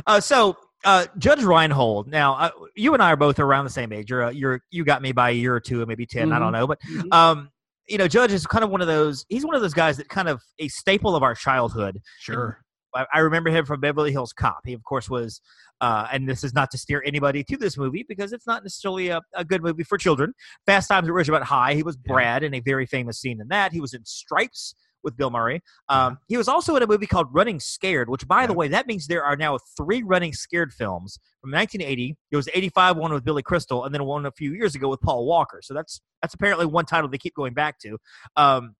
S10: Uh, so uh, Judge Reinhold. Now, uh, you and I are both around the same age. You're, uh, you're you got me by a year or two, maybe 10 I don't know, but
S7: Mhm.
S10: um, you know, Judge is kind of one of those. He's one of those guys that kind of a staple of our childhood.
S7: Sure.
S10: I, I remember him from Beverly Hills Cop. He, of course, was, uh, and this is not to steer anybody to this movie because it's not necessarily a, a good movie for children. Fast Times at Ridgemont High. He was Brad in a very famous scene in that. He was in Stripes with Bill Murray. Um, he was also in a movie called Running Scared, which, by the way, that means there are now three Running Scared films from 1980. There was 85 one with Billy Crystal, and then one a few years ago with Paul Walker. So that's that's apparently one title they keep going back to. Um,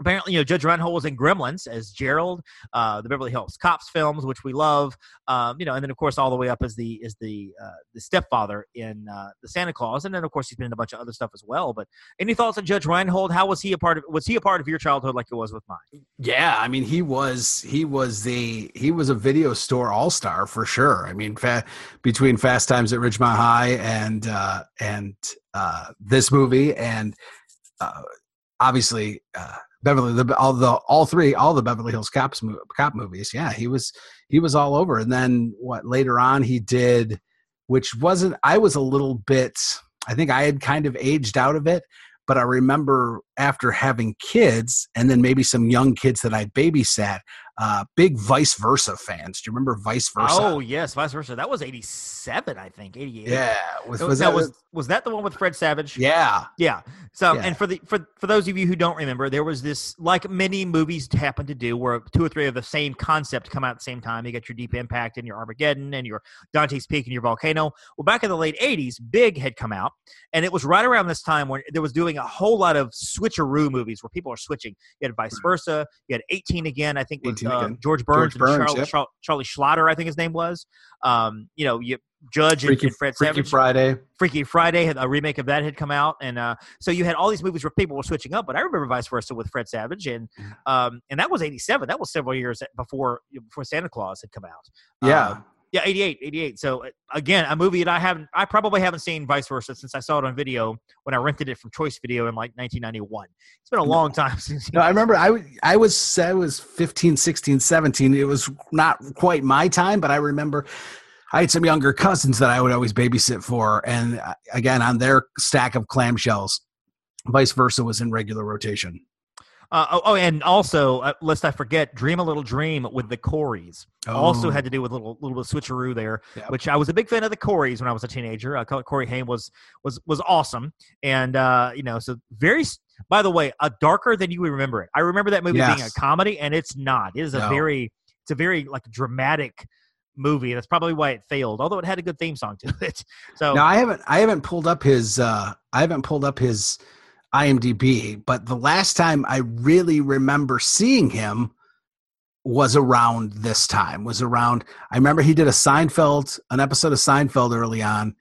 S10: apparently, you know, Judge Reinhold was in Gremlins as Gerald, uh, the Beverly Hills Cops films, which we love. Um, you know, and then of course all the way up as the is the uh, the stepfather in uh, the Santa Clause, and then of course he's been in a bunch of other stuff as well. But any thoughts on Judge Reinhold? How was he a part of? Was he a part of your childhood like it was with mine?
S7: Yeah, I mean he was he was the he was a video store all star for sure. I mean, fa- between Fast Times at Ridgemont High and uh, and uh, this movie, and uh, obviously uh, Beverly the all the all three all the Beverly Hills Cops cop movies. Yeah, he was he was all over. And then what later on he did, which wasn't I was a little bit. I think I had kind of aged out of it but I remember after having kids and then maybe some young kids that I babysat, uh, big vice versa fans. Do you remember vice versa?
S10: Oh yes, vice versa. That was eighty seven, I think. Eighty eight.
S7: yeah. Was,
S10: Was, that
S7: that,
S10: was was that the one with Fred Savage?
S7: yeah.
S10: Yeah. So,
S7: Yeah.
S10: and for the for for those of you who don't remember, there was this like many movies happen to do, where two or three of the same concept come out at the same time. You get your Deep Impact and your Armageddon and your Dante's Peak and your Volcano. Well, back in the late '80s, Big had come out, and it was right around this time when there was doing a whole lot of switcheroo movies where people are switching. You had Vice Versa. You had 18 again. I think
S7: 18 again.
S10: George Burns
S7: George
S10: and Charlie,
S7: yep.
S10: Char- Charlie Schlatter, I think his name was. Um, you know, you Judge and,
S7: Freaky,
S10: and Fred
S7: Freaky
S10: Savage.
S7: Friday.
S10: Freaky Friday, had a remake of that had come out, and uh, so you had all these movies where people were switching up. But I remember Vice Versa with Fred Savage, and um, and that was '87. That was several years before before Santa Clause had come out.
S7: Yeah.
S10: Um, yeah, 88, 88. So uh, again, a movie that I haven't, I probably haven't seen Vice Versa since I saw it on video when I rented it from Choice Video in like 1991. It's been a long time [LAUGHS] since.
S7: No, I remember I, I was I was 15, 16, 17. It was not quite my time, but I remember I had some younger cousins that I would always babysit for. And uh, again, on their stack of clamshells, vice versa was in regular rotation.
S10: Uh, oh, oh, and also, uh, lest I forget, Dream a Little Dream with the Coreys. Also
S7: Oh.
S10: had to do with a little, little bit of switcheroo there,
S7: Yep.
S10: which I was a big fan of the Coreys when I was a teenager. Thought Corey Haim was was was awesome, and uh, you know, so very. By the way, a darker than you would remember it. I remember that movie being a comedy, and it's not. It is a
S7: No.
S10: very, it's a very like dramatic movie. That's probably why it failed. Although it had a good theme song to [LAUGHS] it. So
S7: Now I haven't I haven't pulled up his uh I haven't pulled up his IMDb, but the last time I really remember seeing him was around this time. Was around. I remember he did a Seinfeld, an episode of Seinfeld early on,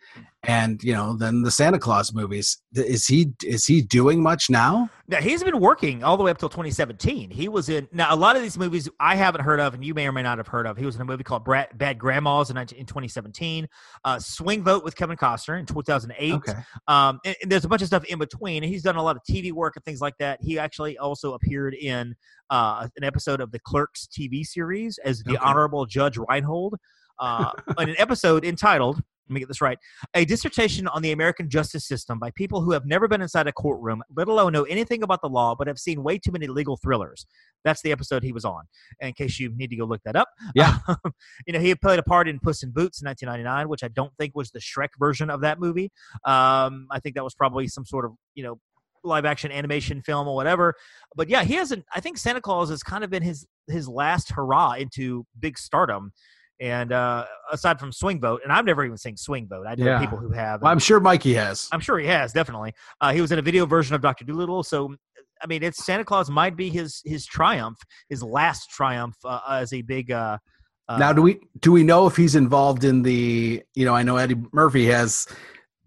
S7: and you know then the Santa Clause movies. Is he is he doing much now?
S10: Now he's been working all the way up till 2017. He was in now a lot of these movies I haven't heard of, and you may or may not have heard of. He was in a movie called Brat, Bad Grandmas in, in 2017. Uh, Swing Vote with Kevin Costner in 2008.
S7: Okay.
S10: Um, and, and there's a bunch of stuff in between. He's done a lot of TV work and things like that. He actually also appeared in uh, an episode of the Clerks TV series as the
S7: Okay.
S10: Honorable Judge Reinhold. Uh, [LAUGHS] in an episode entitled let me get this right. A dissertation on the American justice system by people who have never been inside a courtroom, let alone know anything about the law, but have seen way too many legal thrillers. That's the episode he was on. And in case you need to go look that up.
S7: Yeah. [LAUGHS]
S10: you know, he played a part in Puss in Boots in 1999, which I don't think was the Shrek version of that movie. Um, I think that was probably some sort of, you know, live action animation film or whatever. But yeah, he hasn't I think Santa Clause has kind of been his his last hurrah into big stardom. And uh, aside from Swing Vote, and I've never even seen Swing Vote. I know
S7: Yeah.
S10: people who have.
S7: Well, I'm sure Mikey has.
S10: I'm sure he has definitely. Uh, he was in a video version of Doctor Dolittle, so I mean, it's Santa Clause might be his his triumph, his last triumph uh, as a big. Uh, uh,
S7: now, do we do we know if he's involved in the? You know, I know Eddie Murphy has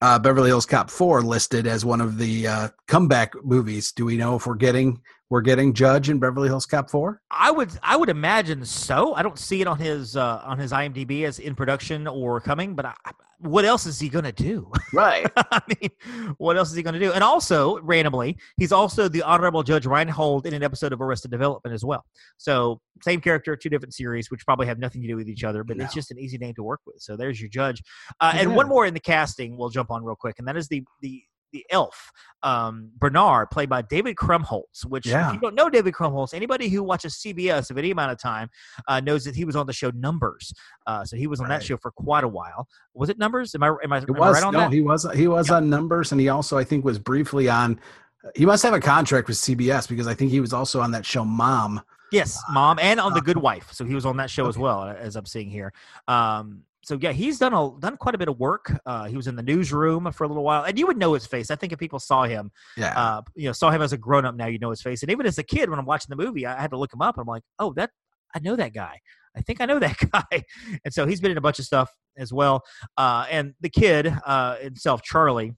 S7: uh, Beverly Hills Cop Four listed as one of the uh, comeback movies. Do we know if we're getting we're getting Judge in Beverly Hills Cop Four?
S10: I would I would imagine so. I don't see it on his uh, on his IMDb as in production or coming, but I, what else is he gonna do? [LAUGHS]
S7: Right.
S10: I mean, what else is he gonna do? And also, randomly, he's also the Honorable Judge Reinhold in an episode of Arrested Development as well. So same character, two different series, which probably have nothing to do with each other, but it's just an easy name to work with. So there's your judge. Uh, And one more in the casting, we'll jump on real quick, and that is the the the elf um, Bernard, played by David Krumholtz. Which,
S7: Yeah.
S10: if you don't know David Krumholtz, anybody who watches CBS of any amount of time uh, knows that he was on the show Numbers. Uh, so he was on that show for quite a while. Was it Numbers? Am I am I,
S7: It
S10: am I right on
S7: no,
S10: that?
S7: he was he was on Numbers, and he also I think was briefly on. He must have a contract with CBS because I think he was also on that show Mom.
S10: Yes, mom, and on the Good Wife. So he was on that show as well, uh, as I'm seeing here. Um, so yeah, he's done a done quite a bit of work. Uh, he was in the newsroom for a little while, and you would know his face. I think if people saw him,
S7: Yeah,
S10: uh, you know, saw him as a grown up, now you know his face. And even as a kid, when I'm watching the movie, I had to look him up. I'm like, oh, that I know that guy. I think I know that [LAUGHS] guy. And so he's been in a bunch of stuff as well. Uh, and the kid uh, himself, Charlie,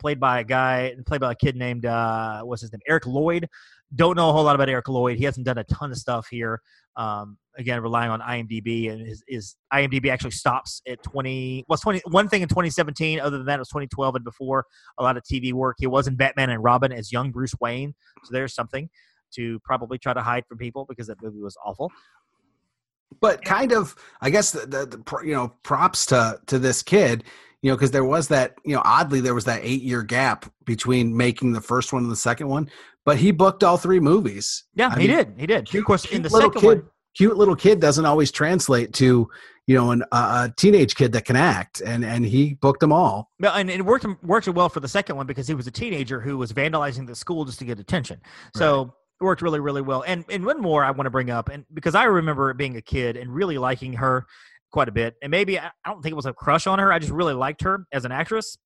S10: played by a guy, played by a kid named uh, what's his name, Eric Lloyd. Don't know a whole lot about Eric Lloyd. He hasn't done a ton of stuff here. Um, again, relying on IMDb, and his, his IMDb actually stops at twenty. Well, twenty one thing in 2017. Other than that, it was 2012 and before. A lot of TV work. He was in Batman and Robin as young Bruce Wayne. So there's something to probably try to hide from people because that movie was awful.
S7: but kind of I guess the, the, the you know props to to this kid. You know, because there was that, you know, oddly, there was that eight year gap between making the first one and the second one, but he booked all three movies.
S10: Yeah,
S7: I
S10: he
S7: mean,
S10: did. He did. Of course, in the second
S7: kid,
S10: one,
S7: cute little kid doesn't always translate to you know an, a a teenage kid that can act, and and he booked them all.
S10: Well, and it worked worked well for the second one because he was a teenager who was vandalizing the school just to get attention. So it worked really, really well. And and one more I want to bring up, and because I remember being a kid and really liking her quite a bit, and maybe I don't think it was a crush on her. I just really liked her as an actress,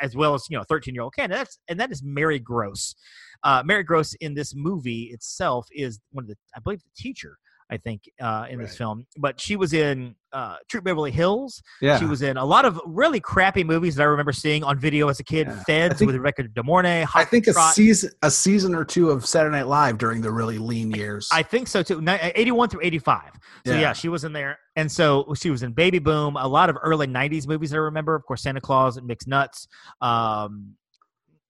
S10: as well as you know, thirteen year old kid. And that's and that is Mary Gross. Uh, Mary Gross in this movie itself is one of the, I believe, the teacher. I think uh, in this film, but she was in uh, Troop Beverly Hills.
S7: Yeah,
S10: She was in a lot of really crappy movies that I remember seeing on video as a kid.
S7: Yeah.
S10: Feds
S7: think-
S10: with Rebecca De Mornay.
S7: I think a
S10: Trot.
S7: season a season or two of Saturday Night Live during the really lean years.
S10: I think so too. 81 through 85. So yeah.
S7: Yeah.
S10: she was in there. And so she was in Baby Boom, a lot of early 90s movies that I remember. Of course, Santa Claus and Mixed Nuts. Um,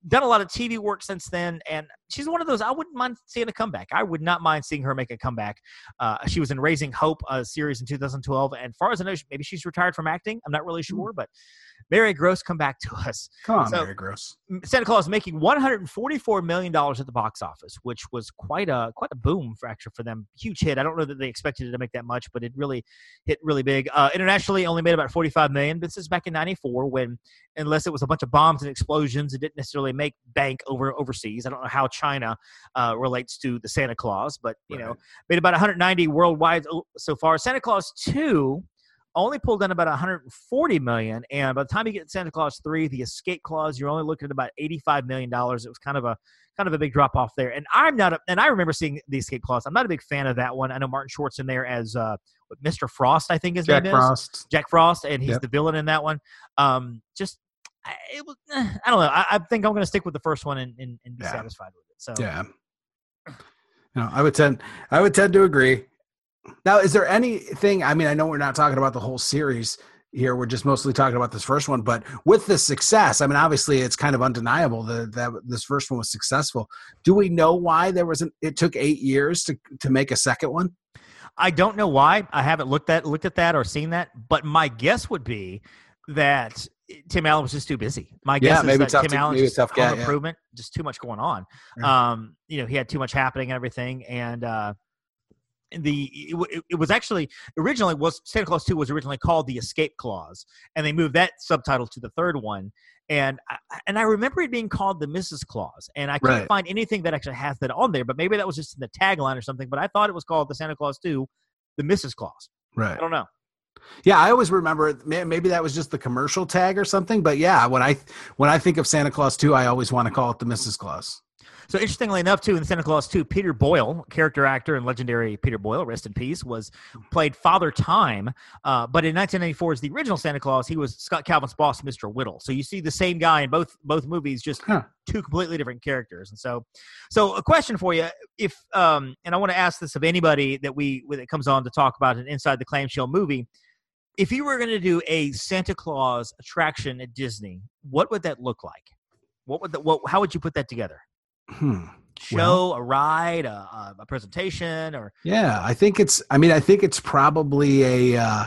S10: done a lot of TV work since then. And she's one of those, I wouldn't mind seeing a comeback. I would not mind seeing her make a comeback. Uh, she was in Raising Hope, a series in 2012. And far as I know, maybe she's retired from acting. I'm not really sure. But Mary Gross, come back to us.
S7: Come on,
S10: so-
S7: Mary Gross.
S10: Santa Clause making 144 million dollars at the box office, which was quite a quite a boom for actually for them. Huge hit. I don't know that they expected it to make that much, but it really hit really big. Uh, internationally, only made about 45 million. This is back in '94 when, unless it was a bunch of bombs and explosions, it didn't necessarily make bank over overseas. I don't know how China uh, relates to the Santa Clause, but you know, made about 190 worldwide so far. Santa Clause 2 only pulled in about 140 million, and by the time you get Santa Clause three, the escape clause, you're only looking at about 85 million dollars. It was kind of a kind of a big drop off there. And I'm not, a, and I remember seeing the escape clause. I'm not a big fan of that one. I know Martin Short's in there as uh, Mr. Frost, I think his
S7: Jack
S10: name
S7: Frost.
S10: is Jack Frost, and he's
S7: Yep.
S10: the villain in that one. Um, just I- it was, eh, I don't know. I, I think I'm going to stick with the first one and, and, and be
S7: Yeah.
S10: satisfied with it. So
S7: Yeah. No, I would tend I would tend to agree. Now, is there anything I mean, I know we're not talking about the whole series here. We're just mostly talking about this first one, but with the success, I mean, obviously it's kind of undeniable that, that this first one was successful. Do we know why there was an it took 8 years to to make a second one?
S10: I don't know why. I haven't looked at looked at that or seen that, but my guess would be that Tim Allen was just too busy. My
S7: Yeah,
S10: guess is that Tim
S7: to-
S10: Allen just
S7: tough guy, yeah.
S10: improvement, just too much going on.
S7: Yeah.
S10: Um, you know, he had too much happening and everything, and uh, the it, it was actually originally was Santa Clause Two was originally called the Escape Clause, and they moved that subtitle to the third one. And I, and I remember it being called the Mrs. Clause, and I couldn't
S7: Right.
S10: find anything that actually has that on there. But maybe that was just in the tagline or something. But I thought it was called the Santa Clause Two, the Mrs. Clause.
S7: Right.
S10: I don't know.
S7: Yeah, I always remember Maybe that was just the commercial tag or something, but yeah, when I when I think of Santa Clause 2, I always want to call it the Mrs. Clause.
S10: So interestingly enough, too, in Santa Clause 2, Peter Boyle, character actor and legendary Peter Boyle, rest in peace, was played Father Time. Uh, but in 1994, as the original Santa Clause, he was Scott Calvin's boss, Mr. Whittle. So you see the same guy in both both movies, just
S7: Huh.
S10: two completely different characters. And so, so a question for you, if um, and I want to ask this of anybody that we that comes on to talk about an inside the clamshell movie. If you were going to do a Santa Clause attraction at Disney, what would that look like? What would the, what? How would you put that together?
S7: Hmm.
S10: show,
S7: Well-
S10: a ride, a, a, presentation, or
S7: Yeah, I think it's. I mean, I think it's probably a. Uh,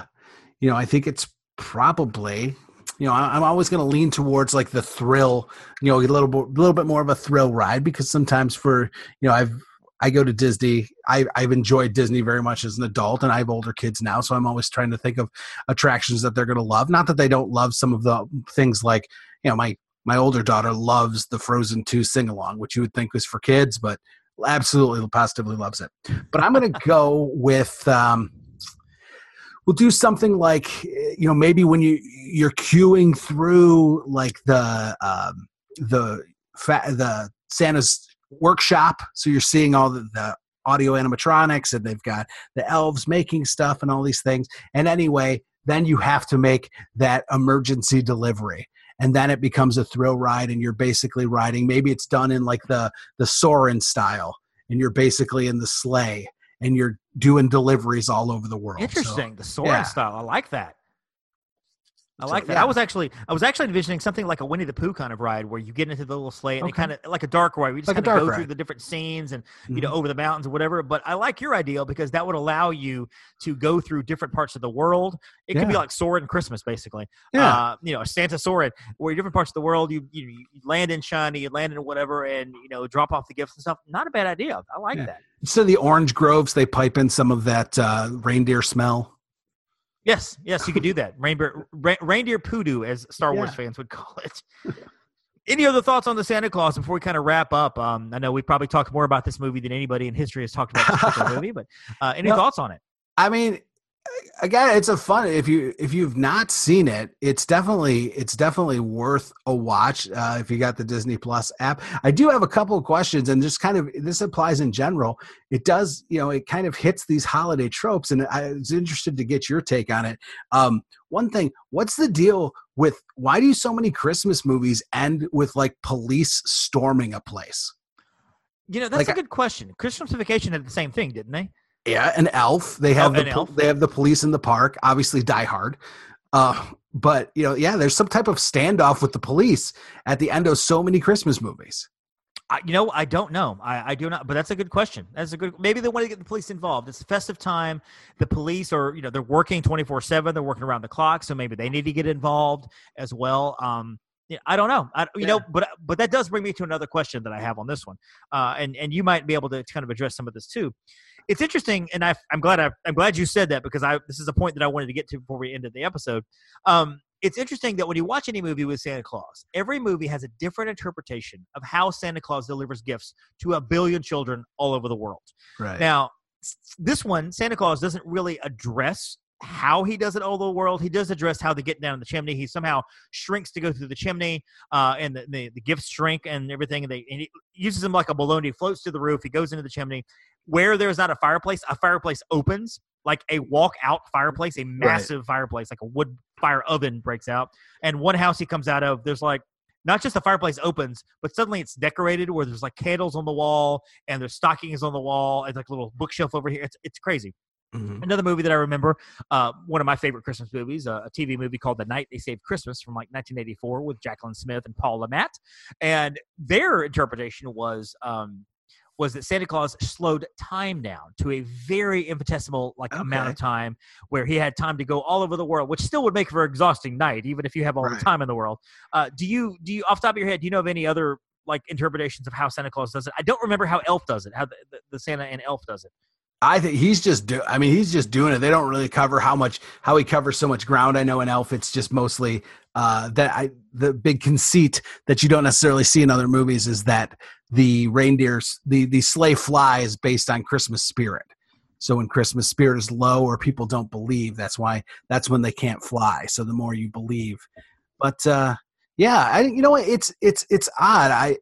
S7: you know, I think it's probably. You know, I- I'm always going to lean towards like the thrill. You know, a little bit, little bit more of a thrill ride because sometimes for you know, I've I go to Disney. I, I've enjoyed Disney very much as an adult, and I have older kids now, so I'm always trying to think of attractions that they're going to love. Not that they don't love some of the things like you know, my my older daughter loves the Frozen Two sing along, which you would think was for kids, but absolutely positively loves it. But I'm going to go with. Um, we'll do something like you know maybe when you you're queuing through like the um, the fa- the Santa's workshop, so you're seeing all the, the audio animatronics and they've got the elves making stuff and all these things. And anyway, then you have to make that emergency delivery. And then it becomes a thrill ride, and you're basically riding. Maybe it's done in like the the Soarin' style, and you're basically in the sleigh, and you're doing deliveries all over the world. So-
S10: interesting, the Soarin'
S7: yeah.
S10: style. I like that. I
S7: So,
S10: like that.
S7: yeah.
S10: I was actually I was actually envisioning something like a Winnie the Pooh kind of ride where you get into the little sleigh and
S7: Okay.
S10: it kind of like a dark ride. We just
S7: Like
S10: kind of go
S7: dark
S10: through the different scenes and you know
S7: Mhm.
S10: over the mountains or whatever. But I like your idea because that would allow you to go through different parts of the world. It could be
S7: Yeah.
S10: like Soarin' Christmas, basically.
S7: Yeah.
S10: Uh, you know, a Santa Soarin', where different parts of the world you you, you land in China, you land in whatever, and you know drop off the gifts and stuff. Not a bad idea. I like
S7: Yeah.
S10: that.
S7: Instead of the orange groves, they pipe in some of that uh, reindeer smell.
S10: Yes, yes, you could do [LAUGHS] that. Reindeer, re- reindeer poodoo, as Star Wars
S7: Yeah.
S10: fans would [LAUGHS] call it. Any other thoughts on the Santa Clause before we kind of wrap up? Um, I know we probably talked more about this movie than anybody in history has talked about this [LAUGHS] movie, but uh, any
S7: No.
S10: thoughts on it?
S7: I mean, again, it's a fun. If you if you've not seen it, it's definitely it's definitely worth a watch. Uh, if you got the Disney Plus app, I do have a couple of questions, and just kind of this applies in general. It does, you know, it kind of hits these holiday tropes, and I was interested to get your take on it. Um, one thing, what's the deal with why do so many Christmas movies end with like police storming a place?
S10: You know, that's
S7: Like
S10: a good question. Christmas Vacation did the same thing, didn't they?
S7: Yeah, an elf. They have
S10: Oh,
S7: the they have the police in the park. Obviously, Die Hard. Uh, but you know, yeah, there's some type of standoff with the police at the end of so many Christmas movies.
S10: I, you know, I don't know. I, I do not, but that's a good question. That's a good. Maybe they want to get the police involved. It's festive time. The police are, you know, they're working twenty four seven. They're working around the clock, so maybe they need to get involved as well. Um, yeah, I don't know. I, you know, but but that does bring me to another question that I have on this one, uh, and and you might be able to kind of address some of this too. It's interesting, and I, I'm glad I, I'm glad you said that because I this is a point that I wanted to get to before we ended the episode. Um, it's interesting that when you watch any movie with Santa Claus, every movie has a different interpretation of how Santa Claus delivers gifts to a billion children all over the world.
S7: Right.
S10: Now, this one, Santa Claus doesn't really address how he does it all the world. He does address how they get down the chimney. He somehow shrinks to go through the chimney, uh, and the, the, the gifts shrink and everything. And, they, and he uses them like a balloon. He floats to the roof. He goes into the chimney. Where there's not a fireplace, a fireplace opens like a walk out fireplace, a massive right. fireplace, like a wood fire oven breaks out. And one house he comes out of, there's like not just the fireplace opens, but suddenly it's decorated where there's like candles on the wall and there's stockings on the wall and like a little bookshelf over here. It's it's crazy. Mm-hmm. Another movie that I remember, uh, one of my favorite Christmas movies, uh, a TV movie called The Night They Saved Christmas from like 1984 with Jacqueline Smith and Paul Le Mat. And their interpretation was um, was that Santa Claus slowed time down to a very infinitesimal like okay. amount of time where he had time to go all over the world, which still would make for an exhausting night, even if you have all right. the time in the world. Uh, do you do you off the top of your head, do you know of any other like interpretations of how Santa Claus does it? I don't remember how Elf does it, how the, the, the Santa and Elf does it.
S7: I think he's just do. I mean, he's just doing it. They don't really cover how much how he covers so much ground. I know in Elf, it's just mostly uh, that I the big conceit that you don't necessarily see in other movies is that the reindeers the the sleigh flies based on Christmas spirit. So when Christmas spirit is low or people don't believe, that's why that's when they can't fly. So the more you believe, but uh, yeah, I you know it's it's it's odd. I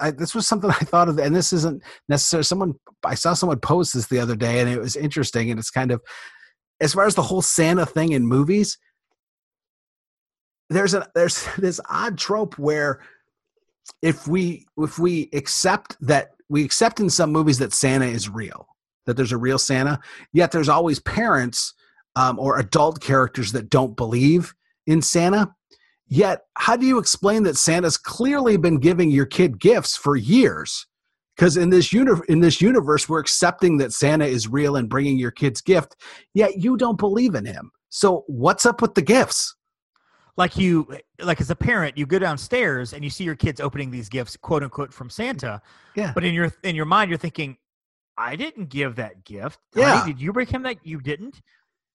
S7: I, this was something [LAUGHS] I thought of, and this isn't necessarily someone. I saw someone post this the other day, and it was interesting. And it's kind of as far as the whole Santa thing in movies. There's a there's [LAUGHS] this odd trope where if we if we accept that we accept in some movies that Santa is real, that there's a real Santa, yet there's always parents um, or adult characters that don't believe in Santa Yet, how do you explain that Santa's clearly been giving your kid gifts for years? Because in this uni- in this universe, we're accepting that Santa is real and bringing your kid's gift, yet you don't believe in him. So, what's up with the gifts?
S10: Like you, like as a parent, you go downstairs and you see your kids opening these gifts, quote unquote, from Santa.
S7: Yeah.
S10: But in your in your mind, you're thinking, I didn't give that gift.
S7: Yeah.
S10: Honey, did you bring him that? You didn't.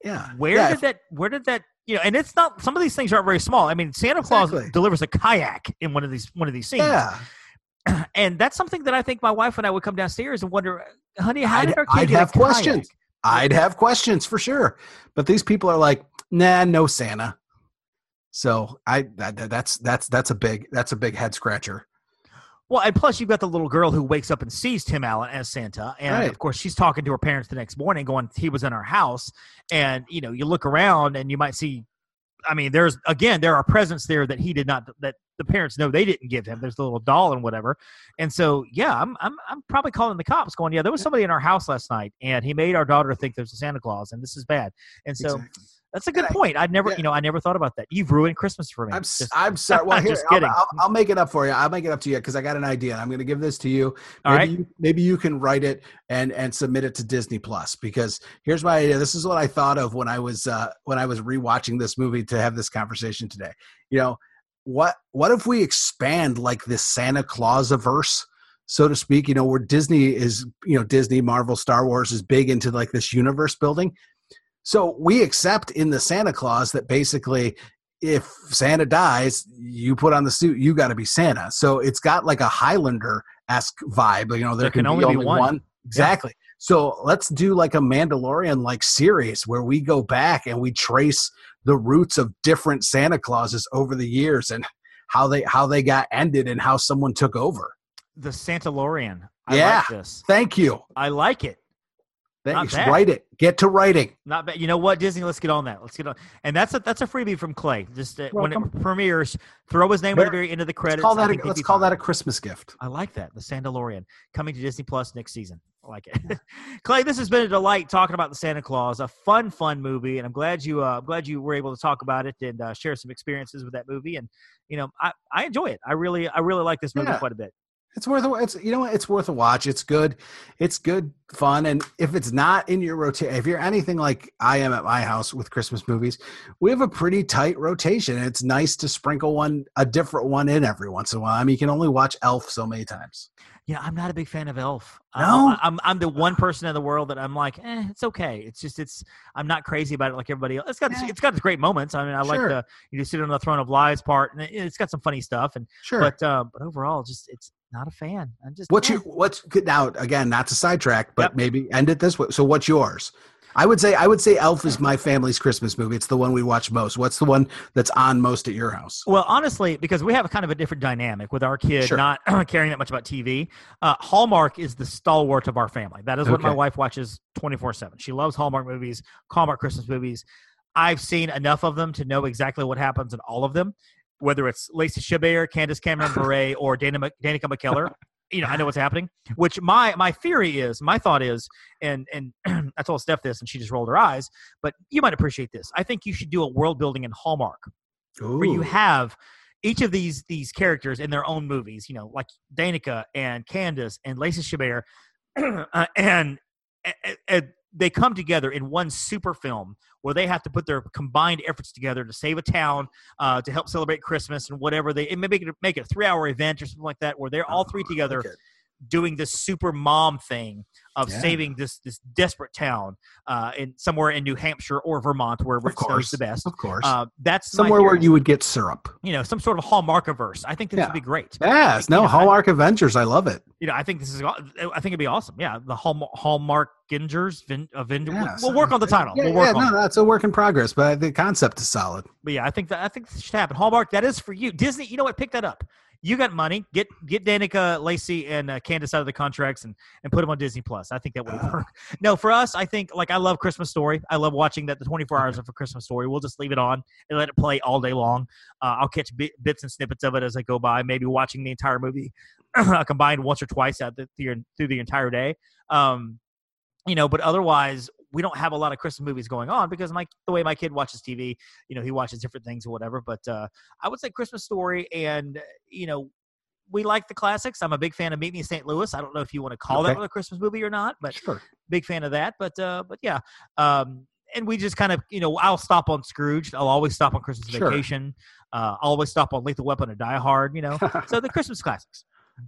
S7: Yeah.
S10: Where
S7: yeah.
S10: did that? Where did that you know, and it's not. Some of these things aren't very small. I mean, Santa Claus exactly. delivers a kayak in one of these one of these scenes.
S7: Yeah. [CLEARS THROAT]
S10: And that's something that I think my wife and I would come downstairs and wonder, honey, how did
S7: I'd,
S10: our kid
S7: I'd have questions. I'd have questions for sure. But these people are like, nah, no Santa. So I that, that's that's that's a big that's a big head scratcher.
S10: Well, and plus you've got the little girl who wakes up and sees Tim Allen as Santa, and right. of course she's talking to her parents the next morning, going, "He was in our house," and you know you look around and you might see. I mean, there's again there are presents there that he did not that the parents know they didn't give him. There's the little doll and whatever, and so yeah, I'm I'm I'm probably calling the cops, going, "Yeah, there was somebody in our house last night, and he made our daughter think there's a Santa Claus, and this is bad." And so. Exactly that's a good I, point. I'd never, yeah. you know, I never thought about that. You've ruined Christmas for me.
S7: I'm, just, I'm [LAUGHS] sorry. Well, here, just kidding. I'll, I'll, I'll, make it up for you. I'll make it up to you because I got an idea. I'm going to give this to you. Maybe
S10: All right.
S7: You, maybe you can write it and and submit it to Disney Plus because here's my idea. This is what I thought of when I was uh, when I was rewatching this movie to have this conversation today. You know, what what if we expand like this Santa Claus averse? so to speak you know where disney is you know disney marvel star wars is big into like this universe building so we accept in the Santa Clause that basically if Santa dies, you put on the suit, you got to be Santa. So it's got like a Highlander esque vibe. You know, there, there can, can, only be, only one. one. Exactly. Yeah. So let's do like a Mandalorian like series where we go back and we trace the roots of different Santa Clauses over the years and how they how they got ended and how someone took over.
S10: The Santa Lorian. I
S7: yeah.
S10: Like this.
S7: Thank you.
S10: I like it.
S7: Thanks. Write it. Get to writing.
S10: Not bad. You know what, Disney? Let's get on that. Let's get on. And that's a that's a freebie from Clay. Just uh, when it premieres, throw his name Where, at the very end of the credits.
S7: Let's call that, a, let's call that a Christmas gift.
S10: I like that. The Sandalorian coming to Disney Plus next season. I like it. [LAUGHS] Clay, this has been a delight talking about the Santa Clause. A fun, fun movie, and I'm glad you uh, I'm glad you were able to talk about it and uh, share some experiences with that movie. And you know, I, I enjoy it. I really I really like this movie yeah. quite a bit
S7: it's worth a, it's you know what? It's worth a watch. It's good. It's good fun. And if it's not in your rotation if you're anything like i am at my house with christmas movies we have a pretty tight rotation. It's nice to sprinkle one a different one in every once in a while. I mean you can only watch elf so many times.
S10: Yeah i'm not a big fan of elf.
S7: No?
S10: I'm, I'm, I'm the one person in the world that i'm like eh, it's okay. It's just it's i'm not crazy about it like everybody else it's got yeah. it's got the great moments. I mean i sure. like the you know, sit on the throne of lies part and it's got some funny stuff and
S7: sure.
S10: but uh, but overall just it's not a fan. I'm just
S7: what's eh. you what's now again not to sidetrack, but yep. maybe end it this way. So what's yours? I would say I would say Elf is my family's Christmas movie. It's the one we watch most. What's the one that's on most at your house?
S10: Well, honestly, because we have a kind of a different dynamic with our kid
S7: Sure.
S10: not [CLEARS THROAT] caring that much about TV. Uh, Hallmark is the stalwart of our family. That is what my wife watches twenty four seven. She loves Hallmark movies, Hallmark Christmas movies. I've seen enough of them to know exactly what happens in all of them, whether it's Lacey Chabert, Candace Cameron [LAUGHS] Bure, or Dana Danica McKellar. You know, I know what's happening. Which my my theory is, my thought is, and and [CLEARS THROAT] I told Steph this, and she just rolled her eyes. But you might appreciate this. I think you should do a world building in Hallmark where you have each of these these characters in their own movies. You know, like Danica and Candace and Lacey Chabert, [CLEARS THROAT] uh, and, and, and they come together in one super film where they have to put their combined efforts together to save a town, uh, to help celebrate Christmas and whatever they and maybe make it a three hour event or something like that, where they're all three together
S7: like it.
S10: Doing this super mom thing of
S7: Yeah.
S10: saving this this desperate town uh, in somewhere in New Hampshire or Vermont, where
S7: Of
S10: it snows
S7: course,
S10: the best.
S7: of course.
S10: Uh, that's
S7: Somewhere where you would get syrup.
S10: you know, some sort of Hallmark averse. I think this
S7: Yeah.
S10: would be great.
S7: Yes, no
S10: know, I-
S7: Hallmark Adventures. I love it.
S10: You know, I think this is. I think it'd be awesome. Yeah, the Hallmark Hallmark Gingers, Vin.
S7: Yeah,
S10: we'll,
S7: so-
S10: work on the title.
S7: Yeah,
S10: we'll work
S7: yeah,
S10: on
S7: no, that's a work in progress, but the concept is solid.
S10: But yeah, I think that I think this should happen. Hallmark, that is for you. Disney, you know what? Pick that up. You got money. Get get Danica, Lacey, and uh, Candace out of the contracts and and put them on Disney Plus. I think that would work. [LAUGHS] No, for us, I think like I love Christmas Story. I love watching that the 24 hours of a Christmas Story. We'll just leave it on and let it play all day long. Uh, I'll catch bit, bits and snippets of it as I go by. Maybe watching the entire movie [CLEARS THROAT] combined once or twice out the, the, through the entire day. Um, you know, but otherwise, we don't have a lot of Christmas movies going on because my the way my kid watches TV, you know, he watches different things or whatever. But uh, I would say Christmas Story, and you know, we like the classics. I'm a big fan of Meet Me in St. Louis. I don't know if you want to call
S7: Okay.
S10: that a Christmas movie or not, but
S7: Sure.
S10: big fan of that. But uh, but yeah, um, and we just kind of you know I'll stop on Scrooge. I'll always stop on Christmas
S7: Sure.
S10: Vacation. Uh, I'll always stop on Lethal Weapon or Die Hard. You know, [LAUGHS] so the Christmas classics.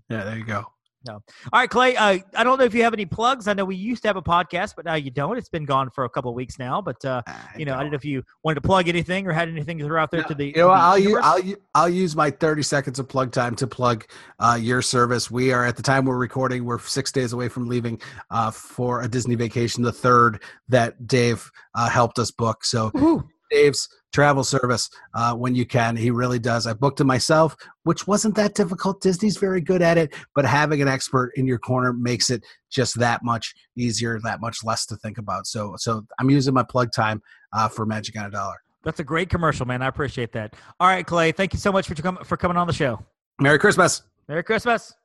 S7: Yeah, there you go.
S10: No. All right, Clay. Uh, I don't know if you have any plugs. I know we used to have a podcast, but now you don't. It's been gone for a couple of weeks now. But uh, you know, I don't know if you wanted to plug anything or had anything to throw out there to the.
S7: You know,
S10: the
S7: I'll, use. I'll, I'll use my 30 seconds of plug time to plug uh, your service. We are, at the time we're recording, we're six days away from leaving uh, for a Disney vacation, the third that Dave uh, helped us book. So, Dave's travel service uh, when you can. He really does. I booked it myself, which wasn't that difficult. Disney's very good at it, but having an expert in your corner makes it just that much easier, that much less to think about. So, so I'm using my plug time uh, for Magic on a Dollar.
S10: That's a great commercial, man. I appreciate that. All right, Clay. Thank you so much for com- for coming on the show.
S7: Merry Christmas.
S10: Merry Christmas.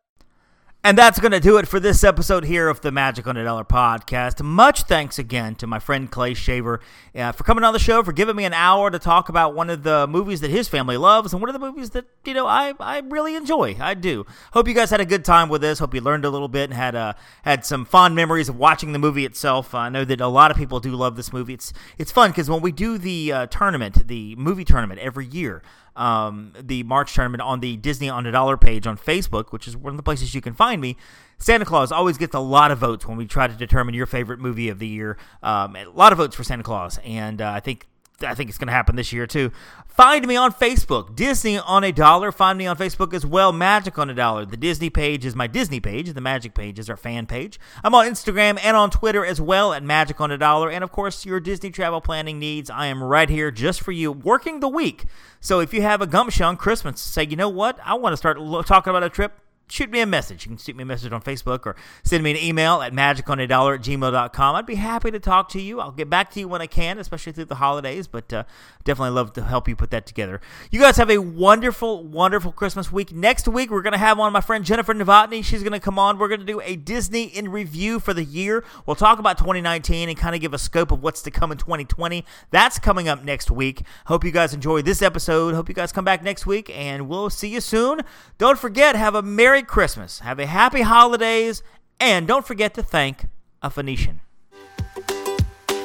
S10: And that's going to do it for this episode here of the Magic on a Dollar podcast. Much thanks again to my friend Clay Shaver uh, for coming on the show, for giving me an hour to talk about one of the movies that his family loves and one of the movies that, you know, I, I really enjoy. I do. Hope you guys had a good time with this. Hope you learned a little bit and had uh, had some fond memories of watching the movie itself. I know that a lot of people do love this movie. It's, it's fun because when we do the uh, tournament, the movie tournament every year, um, the March tournament on the Disney on a Dollar page on Facebook, which is one of the places you can find me. Santa Clause always gets a lot of votes when we try to determine your favorite movie of the year. Um, a lot of votes for Santa Clause, and uh, I think I think it's going to happen this year too. Find me on Facebook, Disney on a Dollar. Find me on Facebook as well, Magic on a Dollar. The Disney page is my Disney page. The Magic page is our fan page. I'm on Instagram and on Twitter as well at Magic on a Dollar. And of course, your Disney travel planning needs, I am right here just for you, working the week. So if you have a gumption on Christmas, say, you know what, I want to start talking about a trip shoot me a message. You can shoot me a message on Facebook or send me an email at magiconadollar at gmail.com. I'd be happy to talk to you. I'll get back to you when I can, especially through the holidays, but uh, definitely love to help you put that together. You guys have a wonderful, wonderful Christmas week. Next week, we're going to have on my friend Jennifer Novotny. She's going to come on. We're going to do a Disney in review for the year. We'll talk about 2019 and kind of give a scope of what's to come in 2020. That's coming up next week. Hope you guys enjoy this episode. Hope you guys come back next week, and we'll see you soon. Don't forget, have a Merry Christmas, have a Happy Holidays, and don't forget to thank a Phoenician.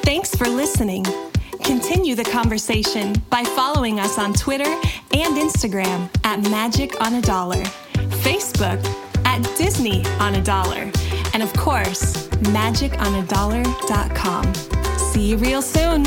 S11: Thanks for listening. Continue the conversation by following us on Twitter and Instagram at Magic on a Dollar, Facebook at Disney on a Dollar, and of course, magiconadollar.com. See you real soon.